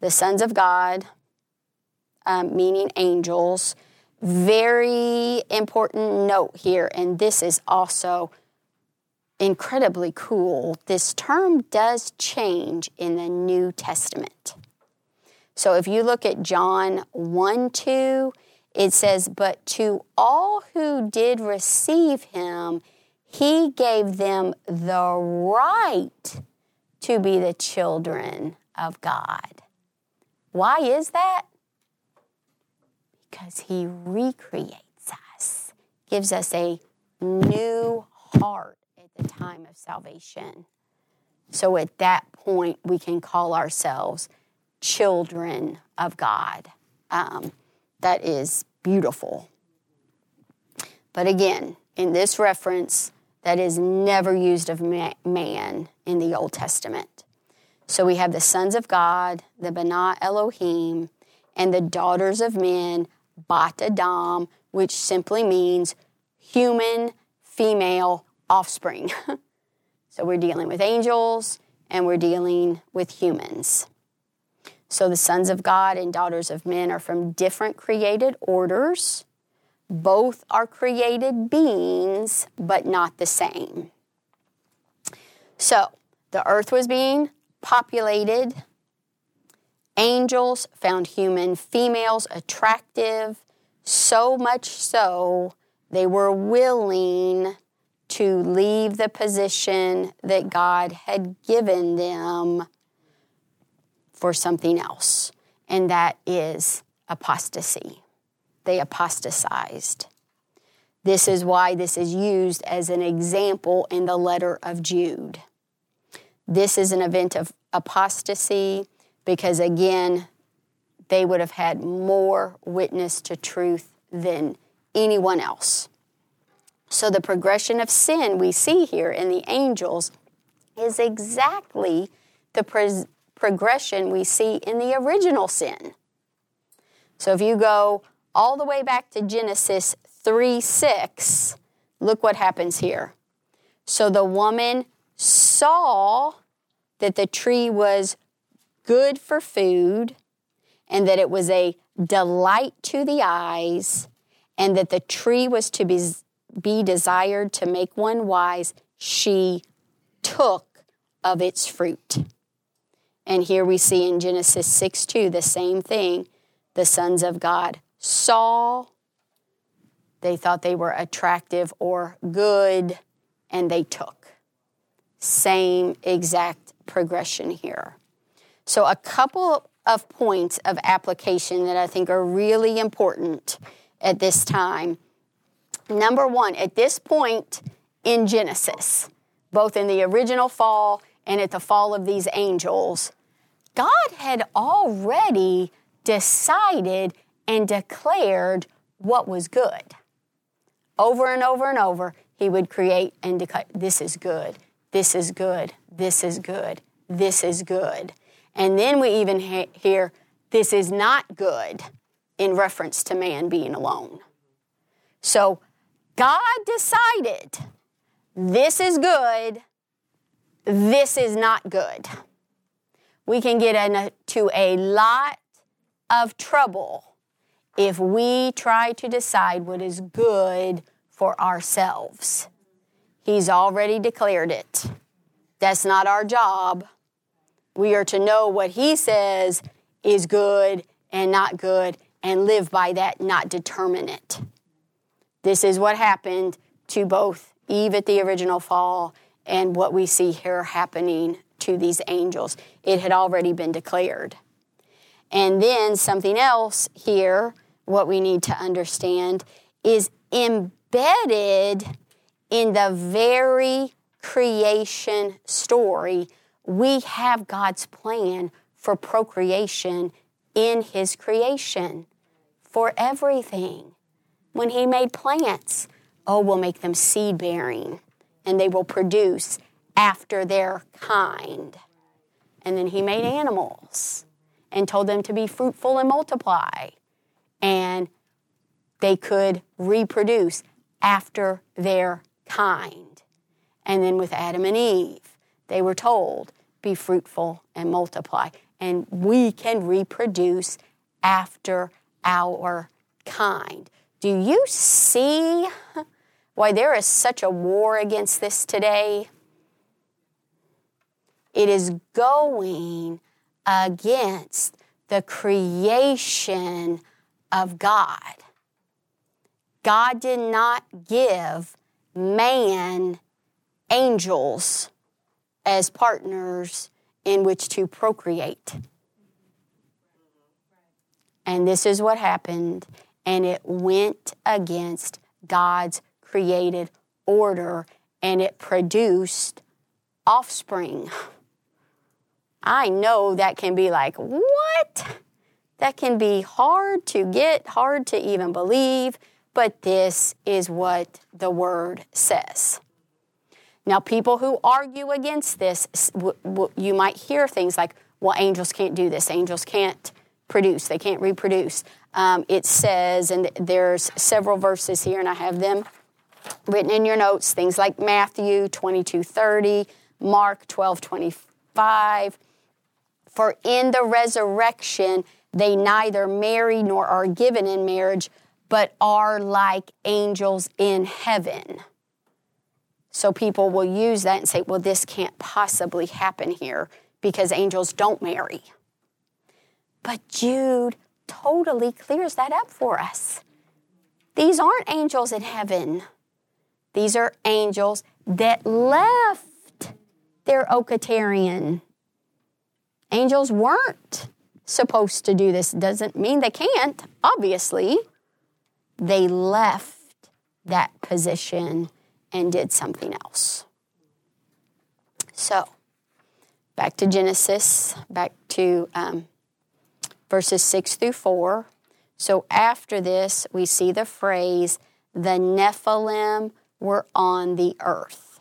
the sons of God, um, meaning angels. Very important note here, and this is also incredibly cool, this term does change in the New Testament. So if you look at John 1 2, it says, But to all who did receive him, he gave them the right to be the children of God. Why is that? Because he recreates us, gives us a new heart at the time of salvation. So at that point, we can call ourselves children of God. Um, that is beautiful. But again, in this reference, that is never used of man in the Old Testament. So we have the sons of God, the Bana Elohim, and the daughters of men, Bat Adam, which simply means human female offspring. so we're dealing with angels and we're dealing with humans. So the sons of God and daughters of men are from different created orders. Both are created beings, but not the same. So the earth was being populated. Angels found human females attractive, so much so they were willing to leave the position that God had given them for something else, and that is apostasy. They apostatized. This is why this is used as an example in the letter of Jude. This is an event of apostasy because, again, they would have had more witness to truth than anyone else. So, the progression of sin we see here in the angels is exactly the progression we see in the original sin. So, if you go all the way back to Genesis 3 6, look what happens here. So, the woman saw that the tree was good for food and that it was a delight to the eyes and that the tree was to be, be desired to make one wise, she took of its fruit. And here we see in Genesis 6 2 the same thing. The sons of God saw, they thought they were attractive or good, and they took. Same exact progression here. So, a couple of points of application that I think are really important at this time. Number one, at this point in Genesis, both in the original fall and at the fall of these angels, God had already decided and declared what was good. Over and over and over, He would create and declare, This is good, this is good, this is good, this is good. And then we even hear, This is not good in reference to man being alone. So God decided this is good, this is not good. We can get into a lot of trouble if we try to decide what is good for ourselves. He's already declared it. That's not our job. We are to know what He says is good and not good and live by that, not determine it. This is what happened to both Eve at the original fall and what we see here happening to these angels. It had already been declared. And then something else here, what we need to understand is embedded in the very creation story, we have God's plan for procreation in His creation for everything. When He made plants, oh, we'll make them seed bearing and they will produce after their kind. And then He made animals and told them to be fruitful and multiply. And they could reproduce after their kind. And then with Adam and Eve, they were told, be fruitful and multiply. And we can reproduce after our kind. Do you see why there is such a war against this today? It is going against the creation of God. God did not give man angels as partners in which to procreate. And this is what happened, and it went against God's created order and it produced offspring. I know that can be like, what? That can be hard to get, hard to even believe, but this is what the word says. Now, people who argue against this, you might hear things like, well, angels can't do this, angels can't produce, they can't reproduce. Um, it says, and there's several verses here, and I have them written in your notes, things like Matthew 22 30, Mark 12 25. For in the resurrection, they neither marry nor are given in marriage, but are like angels in heaven. So people will use that and say, well, this can't possibly happen here because angels don't marry. But Jude totally clears that up for us. These aren't angels in heaven. These are angels that left their oiketerion. Angels weren't supposed to do this. Doesn't mean they can't, obviously. They left that position and did something else. So, back to Genesis, back to um, verses 6 through 4. So, after this, we see the phrase, the Nephilim were on the earth.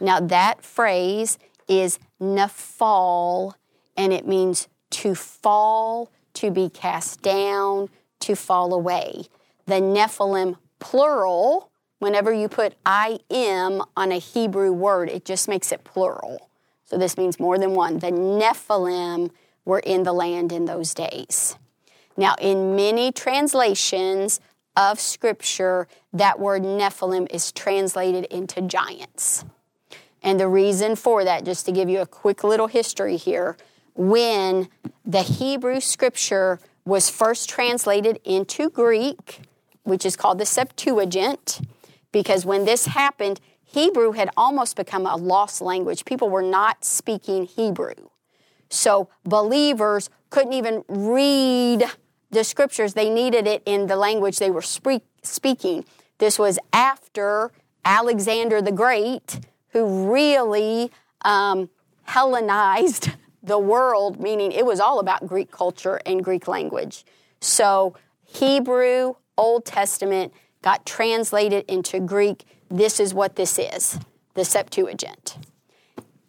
Now, that phrase is nephal, and it means to fall, to be cast down, to fall away. The Nephilim, plural, whenever you put I am on a Hebrew word, it just makes it plural. So this means more than one. The Nephilim were in the land in those days. Now, in many translations of Scripture, that word Nephilim is translated into giants. And the reason for that, just to give you a quick little history here, when the Hebrew Scripture was first translated into Greek, which is called the Septuagint, because when this happened, Hebrew had almost become a lost language. People were not speaking Hebrew. So believers couldn't even read the scriptures, they needed it in the language they were speaking. This was after Alexander the Great, who really um, Hellenized the world, meaning it was all about Greek culture and Greek language. So Hebrew, Old Testament got translated into Greek. This is what this is the Septuagint.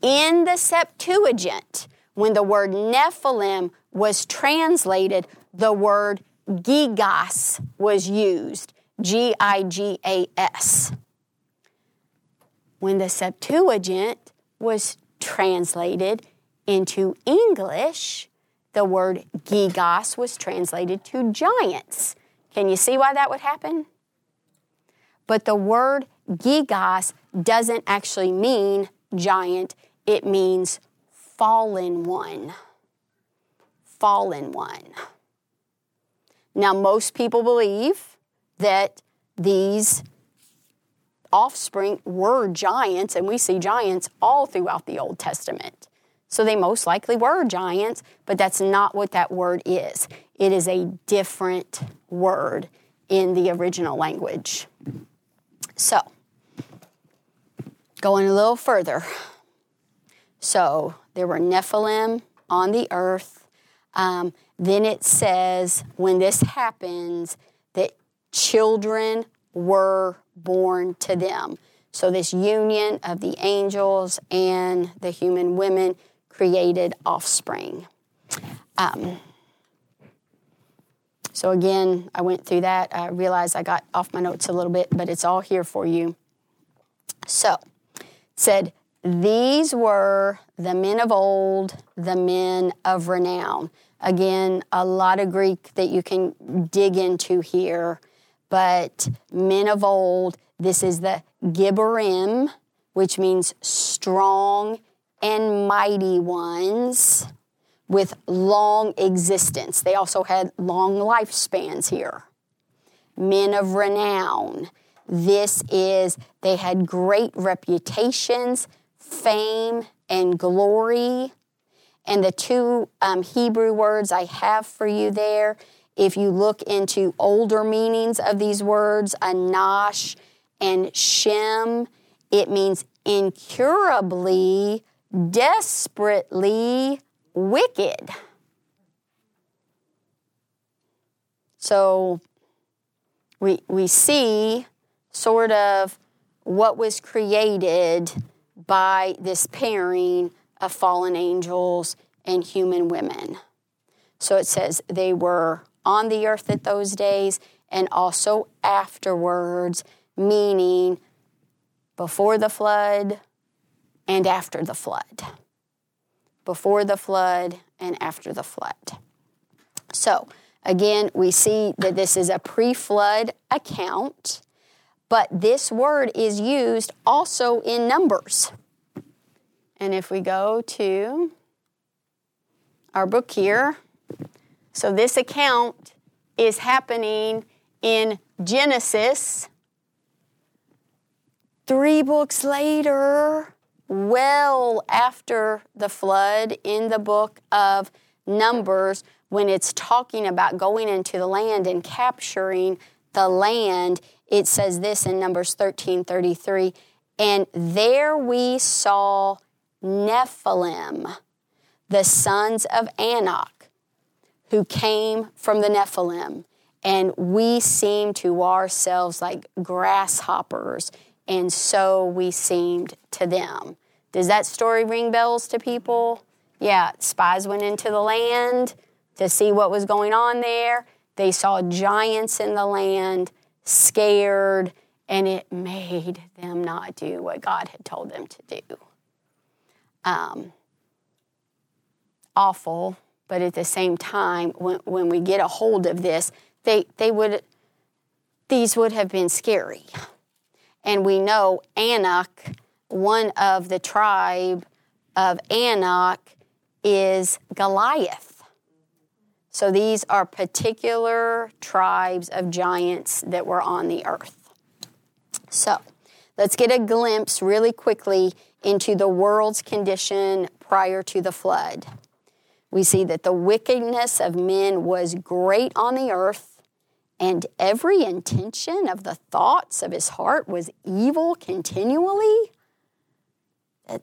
In the Septuagint, when the word Nephilim was translated, the word gigas was used. G I G A S. When the Septuagint was translated into English, the word gigas was translated to giants. Can you see why that would happen? But the word gigas doesn't actually mean giant, it means fallen one. Fallen one. Now, most people believe that these offspring were giants, and we see giants all throughout the Old Testament. So they most likely were giants, but that's not what that word is. It is a different word in the original language. So, going a little further. So, there were Nephilim on the earth. Um, then it says, when this happens, that children were born to them. So, this union of the angels and the human women created offspring. Um, so, again, I went through that. I realized I got off my notes a little bit, but it's all here for you. So, said, These were the men of old, the men of renown. Again, a lot of Greek that you can dig into here, but men of old, this is the Gibborim, which means strong and mighty ones with long existence. They also had long lifespans here. Men of renown. This is, they had great reputations, fame, and glory. And the two um, Hebrew words I have for you there, if you look into older meanings of these words, anash and shem, it means incurably, desperately wicked. So we, we see sort of what was created by this pairing of fallen angels and human women. So it says they were on the earth at those days and also afterwards, meaning before the flood and after the flood. Before the flood and after the flood. So, again, we see that this is a pre flood account, but this word is used also in Numbers. And if we go to our book here, so this account is happening in Genesis. Three books later, well after the flood, in the book of Numbers, when it's talking about going into the land and capturing the land, it says this in Numbers 13 33. And there we saw Nephilim, the sons of Anak, who came from the Nephilim. And we seemed to ourselves like grasshoppers, and so we seemed to them. Does that story ring bells to people? Yeah, spies went into the land to see what was going on there. They saw giants in the land, scared, and it made them not do what God had told them to do. Um, awful, but at the same time, when, when we get a hold of this, they, they would, these would have been scary. And we know Anak, one of the tribe of Anak, is Goliath. So these are particular tribes of giants that were on the earth. So let's get a glimpse really quickly into the world's condition prior to the flood. We see that the wickedness of men was great on the earth, and every intention of the thoughts of his heart was evil continually. Um,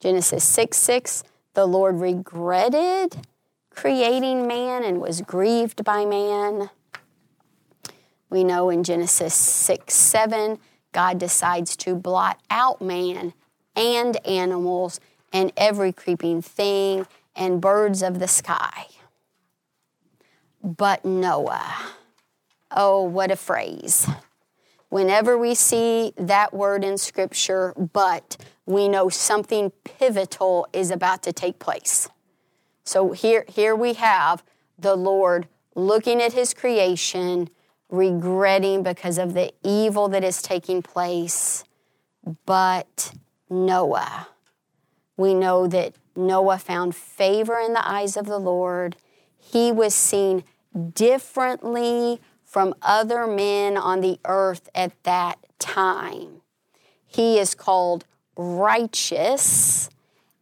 Genesis 6 6, the Lord regretted creating man and was grieved by man. We know in Genesis 6 7, God decides to blot out man and animals and every creeping thing and birds of the sky. But Noah, oh, what a phrase. Whenever we see that word in Scripture, but, we know something pivotal is about to take place. So here, here we have the Lord looking at his creation, regretting because of the evil that is taking place. But Noah, we know that Noah found favor in the eyes of the Lord. He was seen differently from other men on the earth at that time. He is called righteous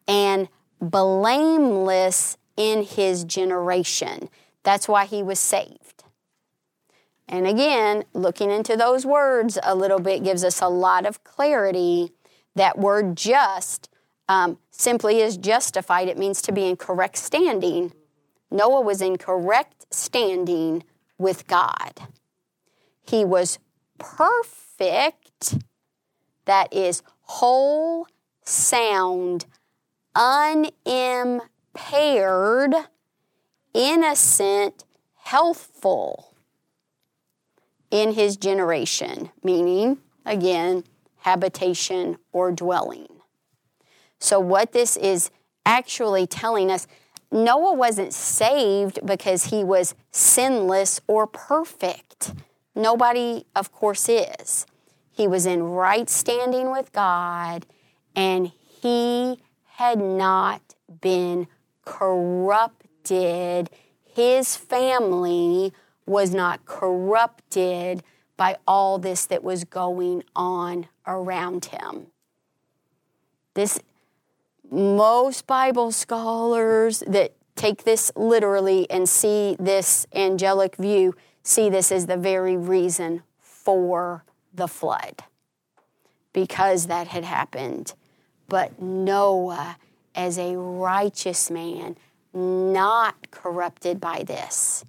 and blameless in his generation. That's why he was saved. And again, looking into those words a little bit gives us a lot of clarity. That word just um, simply is justified, it means to be in correct standing. Noah was in correct standing with God. He was perfect, that is, whole, sound, unimpaired, innocent, healthful in his generation, meaning, again, habitation or dwelling. So, what this is actually telling us, Noah wasn't saved because he was sinless or perfect. Nobody, of course, is. He was in right standing with God, and he had not been corrupted. His family was not corrupted by all this that was going on around him. This most Bible scholars that take this literally and see this angelic view see this as the very reason for the flood because that had happened. But Noah as a righteous man, not corrupted by this,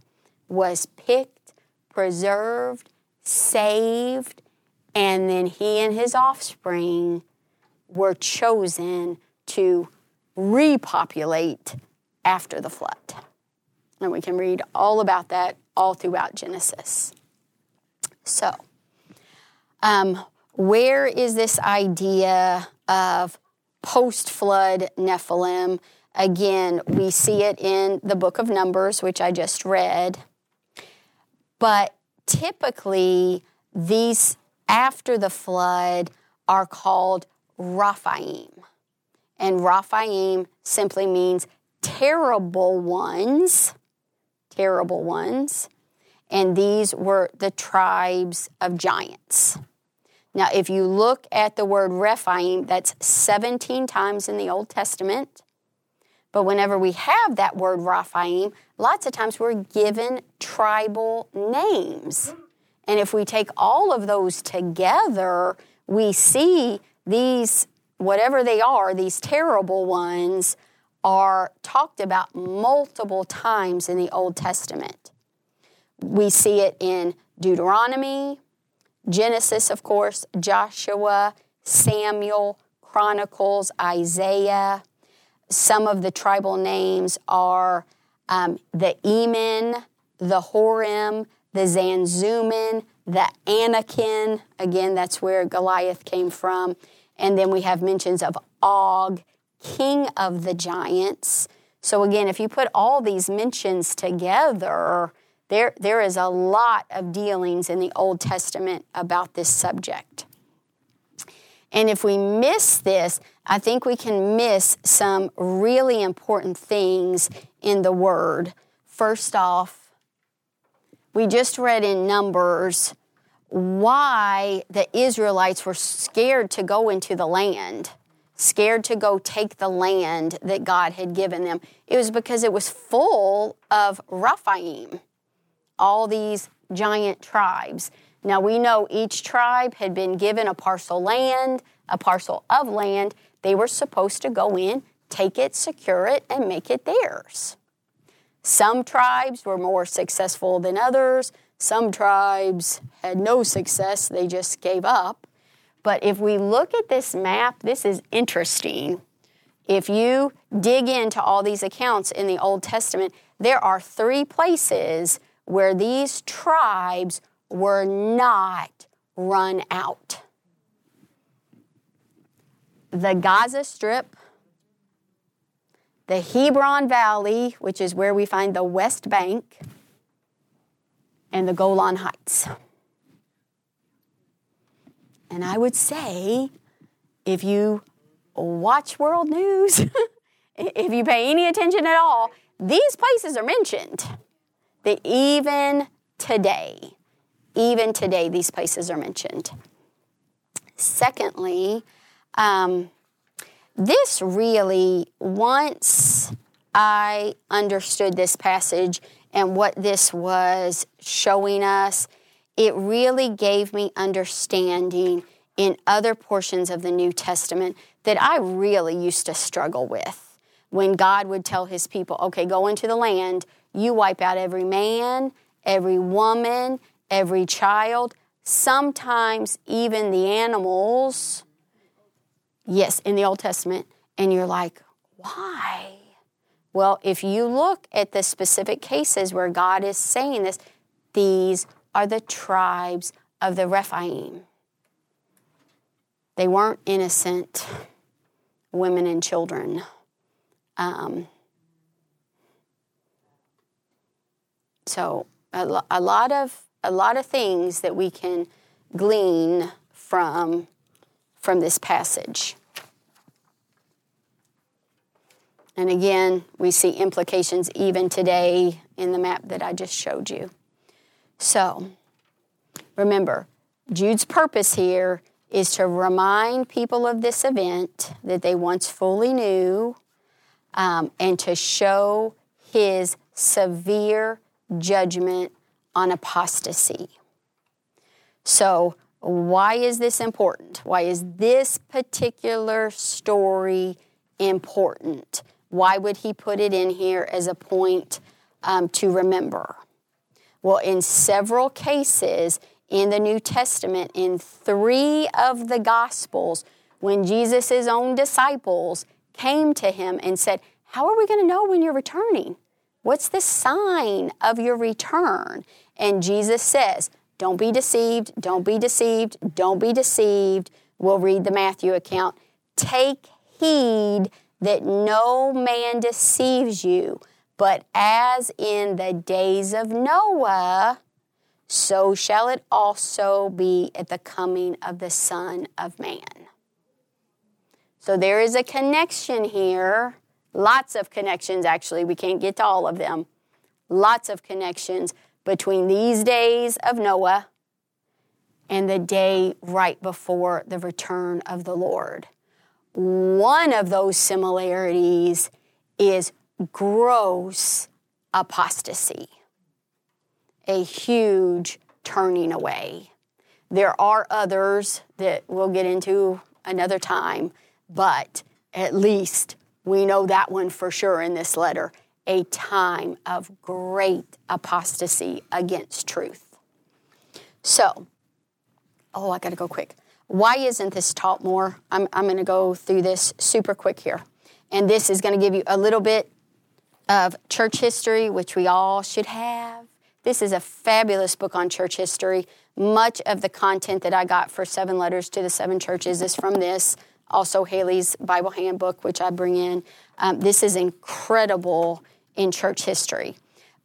was picked, preserved, saved, and then he and his offspring were chosen to repopulate after the flood. And we can read all about that all throughout Genesis. So, um, where is this idea of post flood Nephilim? Again, we see it in the book of Numbers, which I just read. But typically, these after the flood are called Rephaim. And Rephaim simply means terrible ones, terrible ones. And these were the tribes of giants. Now, if you look at the word Rephaim, that's 17 times in the Old Testament. But whenever we have that word Rephaim, lots of times we're given tribal names. And if we take all of those together, we see these, whatever they are, these terrible ones, are talked about multiple times in the Old Testament. We see it in Deuteronomy, Genesis, of course, Joshua, Samuel, Chronicles, Isaiah. Some of the tribal names are um, the Emim, the Horim, the Zamzummim, the Anakim. Again, that's where Goliath came from. And then we have mentions of Og, king of the giants. So again, if you put all these mentions together, there, there is a lot of dealings in the Old Testament about this subject. And if we miss this, I think we can miss some really important things in the Word. First off, we just read in Numbers why the Israelites were scared to go into the land, scared to go take the land that God had given them. It was because it was full of Rephaim, all these giant tribes. Now we know each tribe had been given a parcel land, a parcel of land. They were supposed to go in, take it, secure it, and make it theirs. Some tribes were more successful than others. Some tribes had no success, they just gave up. But if we look at this map, this is interesting. If you dig into all these accounts in the Old Testament, there are three places where these tribes were not run out the Gaza Strip, the Hebron Valley, which is where we find the West Bank, and the Golan Heights. And I would say, if you watch world news, if you pay any attention at all, these places are mentioned. That even today, even today, these places are mentioned. Secondly, um, this really, once I understood this passage and what this was showing us, it really gave me understanding in other portions of the New Testament that I really used to struggle with. When God would tell his people, okay, go into the land, you wipe out every man, every woman, every child, sometimes even the animals. Yes, in the Old Testament. And you're like, why? Well, if you look at the specific cases where God is saying this, these are the tribes of the Rephaim. They weren't innocent women and children. Um, so a, lo- a lot of a lot of things that we can glean from from this passage. And again, we see implications even today in the map that I just showed you. So, remember, Jude's purpose here is to remind people of this event that they once fully knew um, and to show his severe judgment on apostasy. So, why is this important? Why is this particular story important. Why would he put it in here as a point um, to remember? Well, in several cases in the New Testament, in three of the Gospels, when Jesus' own disciples came to him and said, How are we going to know when you're returning? What's the sign of your return? And Jesus says, Don't be deceived, don't be deceived, don't be deceived. We'll read the Matthew account. Take heed that no man deceives you, but as in the days of Noah, so shall it also be at the coming of the Son of Man. So there is a connection here, lots of connections actually, we can't get to all of them. Lots of connections between these days of Noah and the day right before the return of the Lord. One of those similarities is gross apostasy, a huge turning away. There are others that we'll get into another time, but at least we know that one for sure in this letter a time of great apostasy against truth. So, oh, I gotta go quick. Why isn't this taught more? I'm, I'm gonna go through this super quick here. And this is gonna give you a little bit of church history, which we all should have. This is a fabulous book on church history. Much of the content that I got for Seven Letters to the Seven Churches is from this. Also, Halley's Bible Handbook, which I bring in. Um, this is incredible in church history.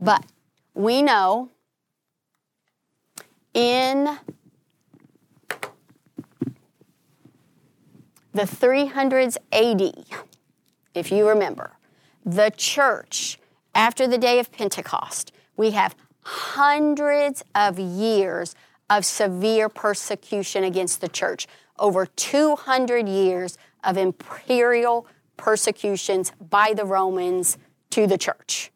But we know in the 300s AD, if you remember, the church, after the day of Pentecost, we have hundreds of years of severe persecution against the church, over 200 years of imperial persecutions by the Romans to the church.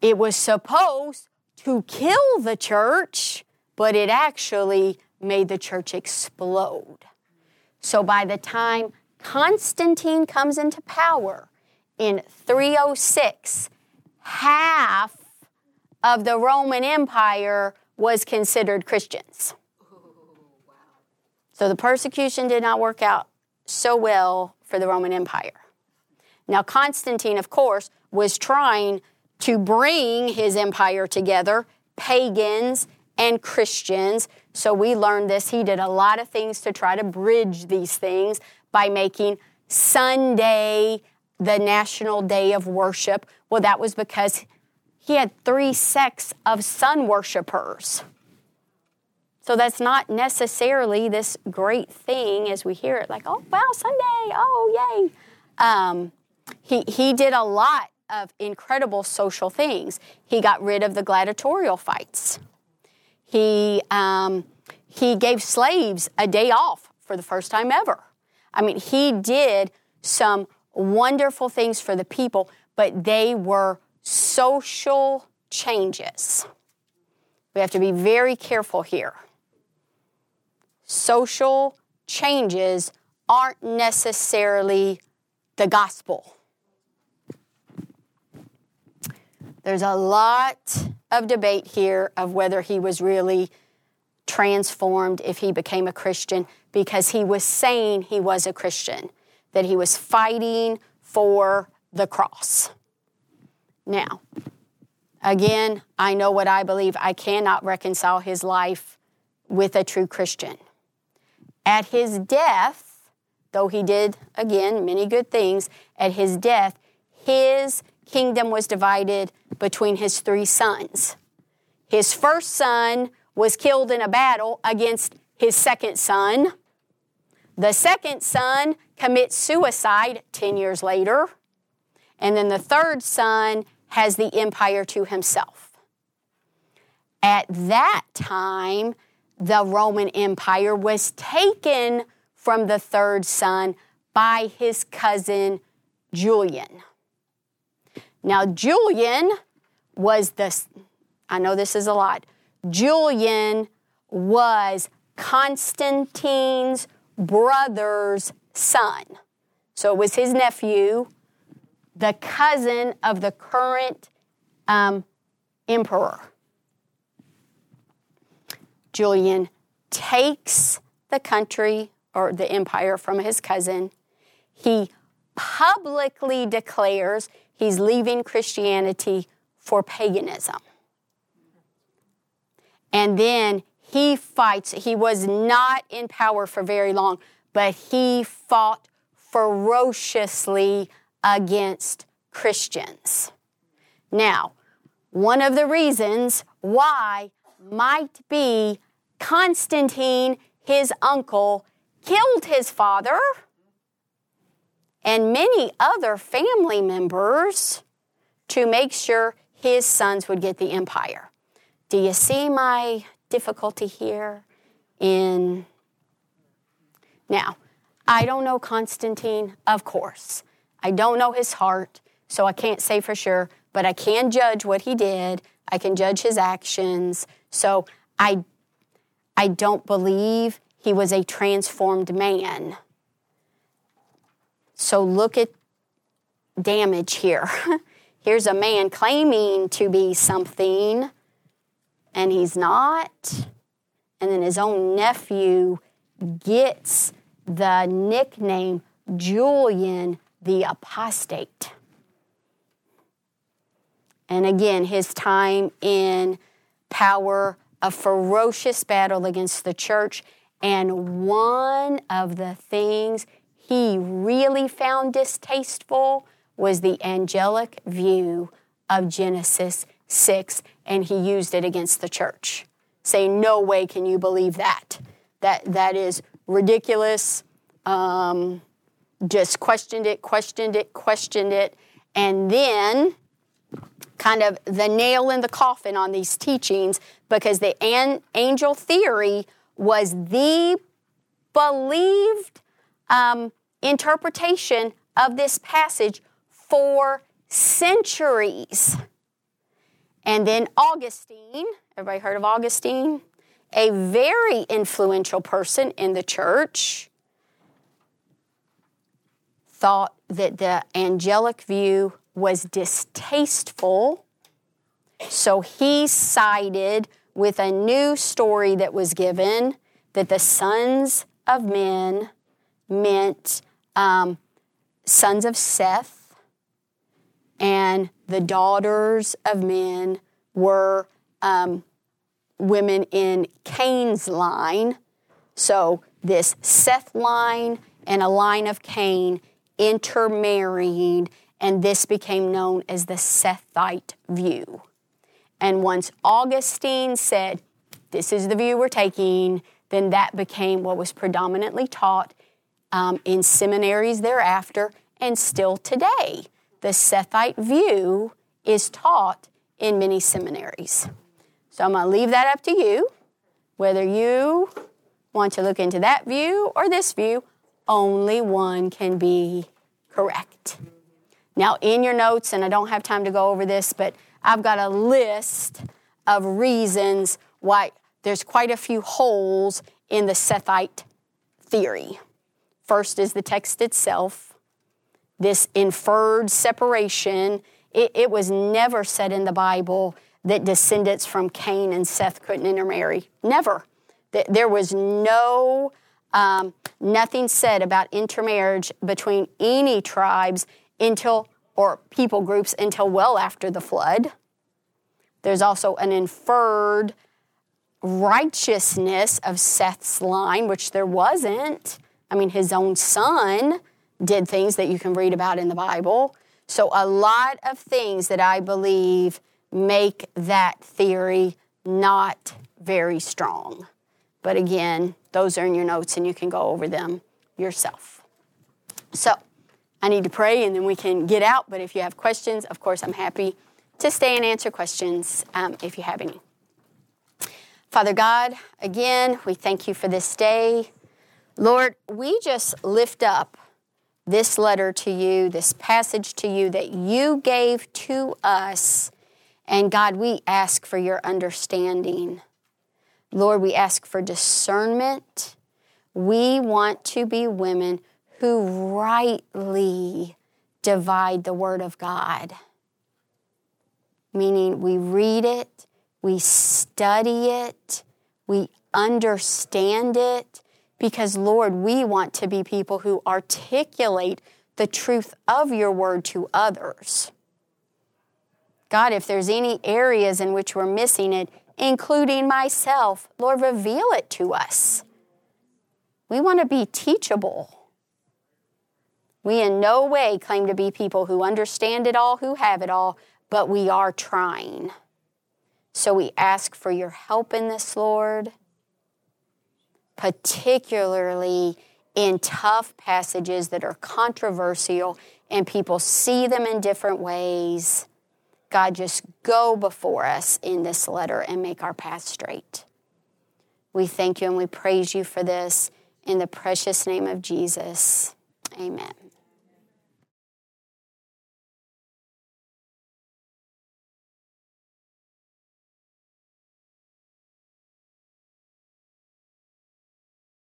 It was supposed to kill the church, but it actually made the church explode. So by the time Constantine comes into power in 306, half of the Roman Empire was considered Christians. So the persecution did not work out so well for the Roman Empire. Now, Constantine, of course, was trying to bring his empire together, pagans and Christians. So we learned this. He did a lot of things to try to bridge these things by making Sunday the national day of worship. Well, that was because he had three sects of sun worshipers. So that's not necessarily this great thing as we hear it, like, oh, wow, Sunday, oh, yay. Um, he, he did a lot of incredible social things. He got rid of the gladiatorial fights. He, um, he gave slaves a day off for the first time ever. I mean, he did some wonderful things for the people, but they were social changes. We have to be very careful here. Social changes aren't necessarily the gospel. There's a lot of debate here of whether he was really transformed if he became a Christian because he was saying he was a Christian, that he was fighting for the cross. Now, again, I know what I believe. I cannot reconcile his life with a true Christian. At his death, though he did, again, many good things, at his death, his kingdom was divided between his three sons. His first son was killed in a battle against his second son. The second son commits suicide 10 years later. And then the third son has the empire to himself. At that time, the Roman Empire was taken from the third son by his cousin Julian. Now, Julian was this, I know this is a lot, Julian was Constantine's brother's son. So it was his nephew, the cousin of the current um, emperor. Julian takes the country or the empire from his cousin. He publicly declares he's leaving Christianity for paganism. And then he fights. He was not in power for very long, but he fought ferociously against Christians. Now, one of the reasons why might be Constantine, his uncle, killed his father and many other family members to make sure his sons would get the empire. Do you see my difficulty here in now i don't know constantine of course. I don't know his heart so i can't say for sure but i can judge what he did. I can judge his actions. So i i don't believe he was a transformed man. So look at damage here here's a man claiming to be something and he's not. And then his own nephew gets the nickname Julian the Apostate. And again, his time in power, a ferocious battle against the church. And one of the things he really found distasteful was the angelic view of Genesis 6 and he used it against the church, saying, No way can you believe that. That, that is ridiculous. Um, just questioned it, questioned it, questioned it. And then, kind of the nail in the coffin on these teachings, because the an- angel theory was the believed um, interpretation of this passage for centuries. And then Augustine, everybody heard of Augustine? A very influential person in the church, thought that the angelic view was distasteful. So he sided with a new story that was given that the sons of men meant um, sons of Seth and the daughters of men were um, women in Cain's line. So this Seth line and a line of Cain intermarried, and this became known as the Sethite view. And once Augustine said, This is the view we're taking, then that became what was predominantly taught um, in seminaries thereafter and still today the Sethite view is taught in many seminaries. So I'm going to leave that up to you, whether you want to look into that view or this view, only one can be correct. Now, in your notes, and I don't have time to go over this, but I've got a list of reasons why there's quite a few holes in the Sethite theory. First is the text itself this inferred separation. It, it, was never said in the Bible that descendants from Cain and Seth couldn't intermarry. Never. There was no, um, nothing said about intermarriage between any tribes until, or people groups until well after the flood. There's also an inferred righteousness of Seth's line, which there wasn't. I mean, his own son did things that you can read about in the Bible. So, a lot of things that I believe make that theory not very strong. But again, those are in your notes and you can go over them yourself. So, I need to pray and then we can get out. But if you have questions, of course, I'm happy to stay and answer questions um, if you have any. Father God, again, we thank you for this day. Lord, we just lift up this letter to you, this passage to you that you gave to us. And God, we ask for your understanding. Lord, we ask for discernment. We want to be women who rightly divide the Word of God. Meaning, we read it, we study it, we understand it, because, Lord, we want to be people who articulate the truth of your Word to others. God, if there's any areas in which we're missing it, including myself, Lord, reveal it to us. We want to be teachable. We in no way claim to be people who understand it all, who have it all, but we are trying. So we ask for your help in this, Lord, particularly in tough passages that are controversial and people see them in different ways. God, just go before us in this letter and make our path straight. We thank you and we praise you for this in the precious name of Jesus. Amen.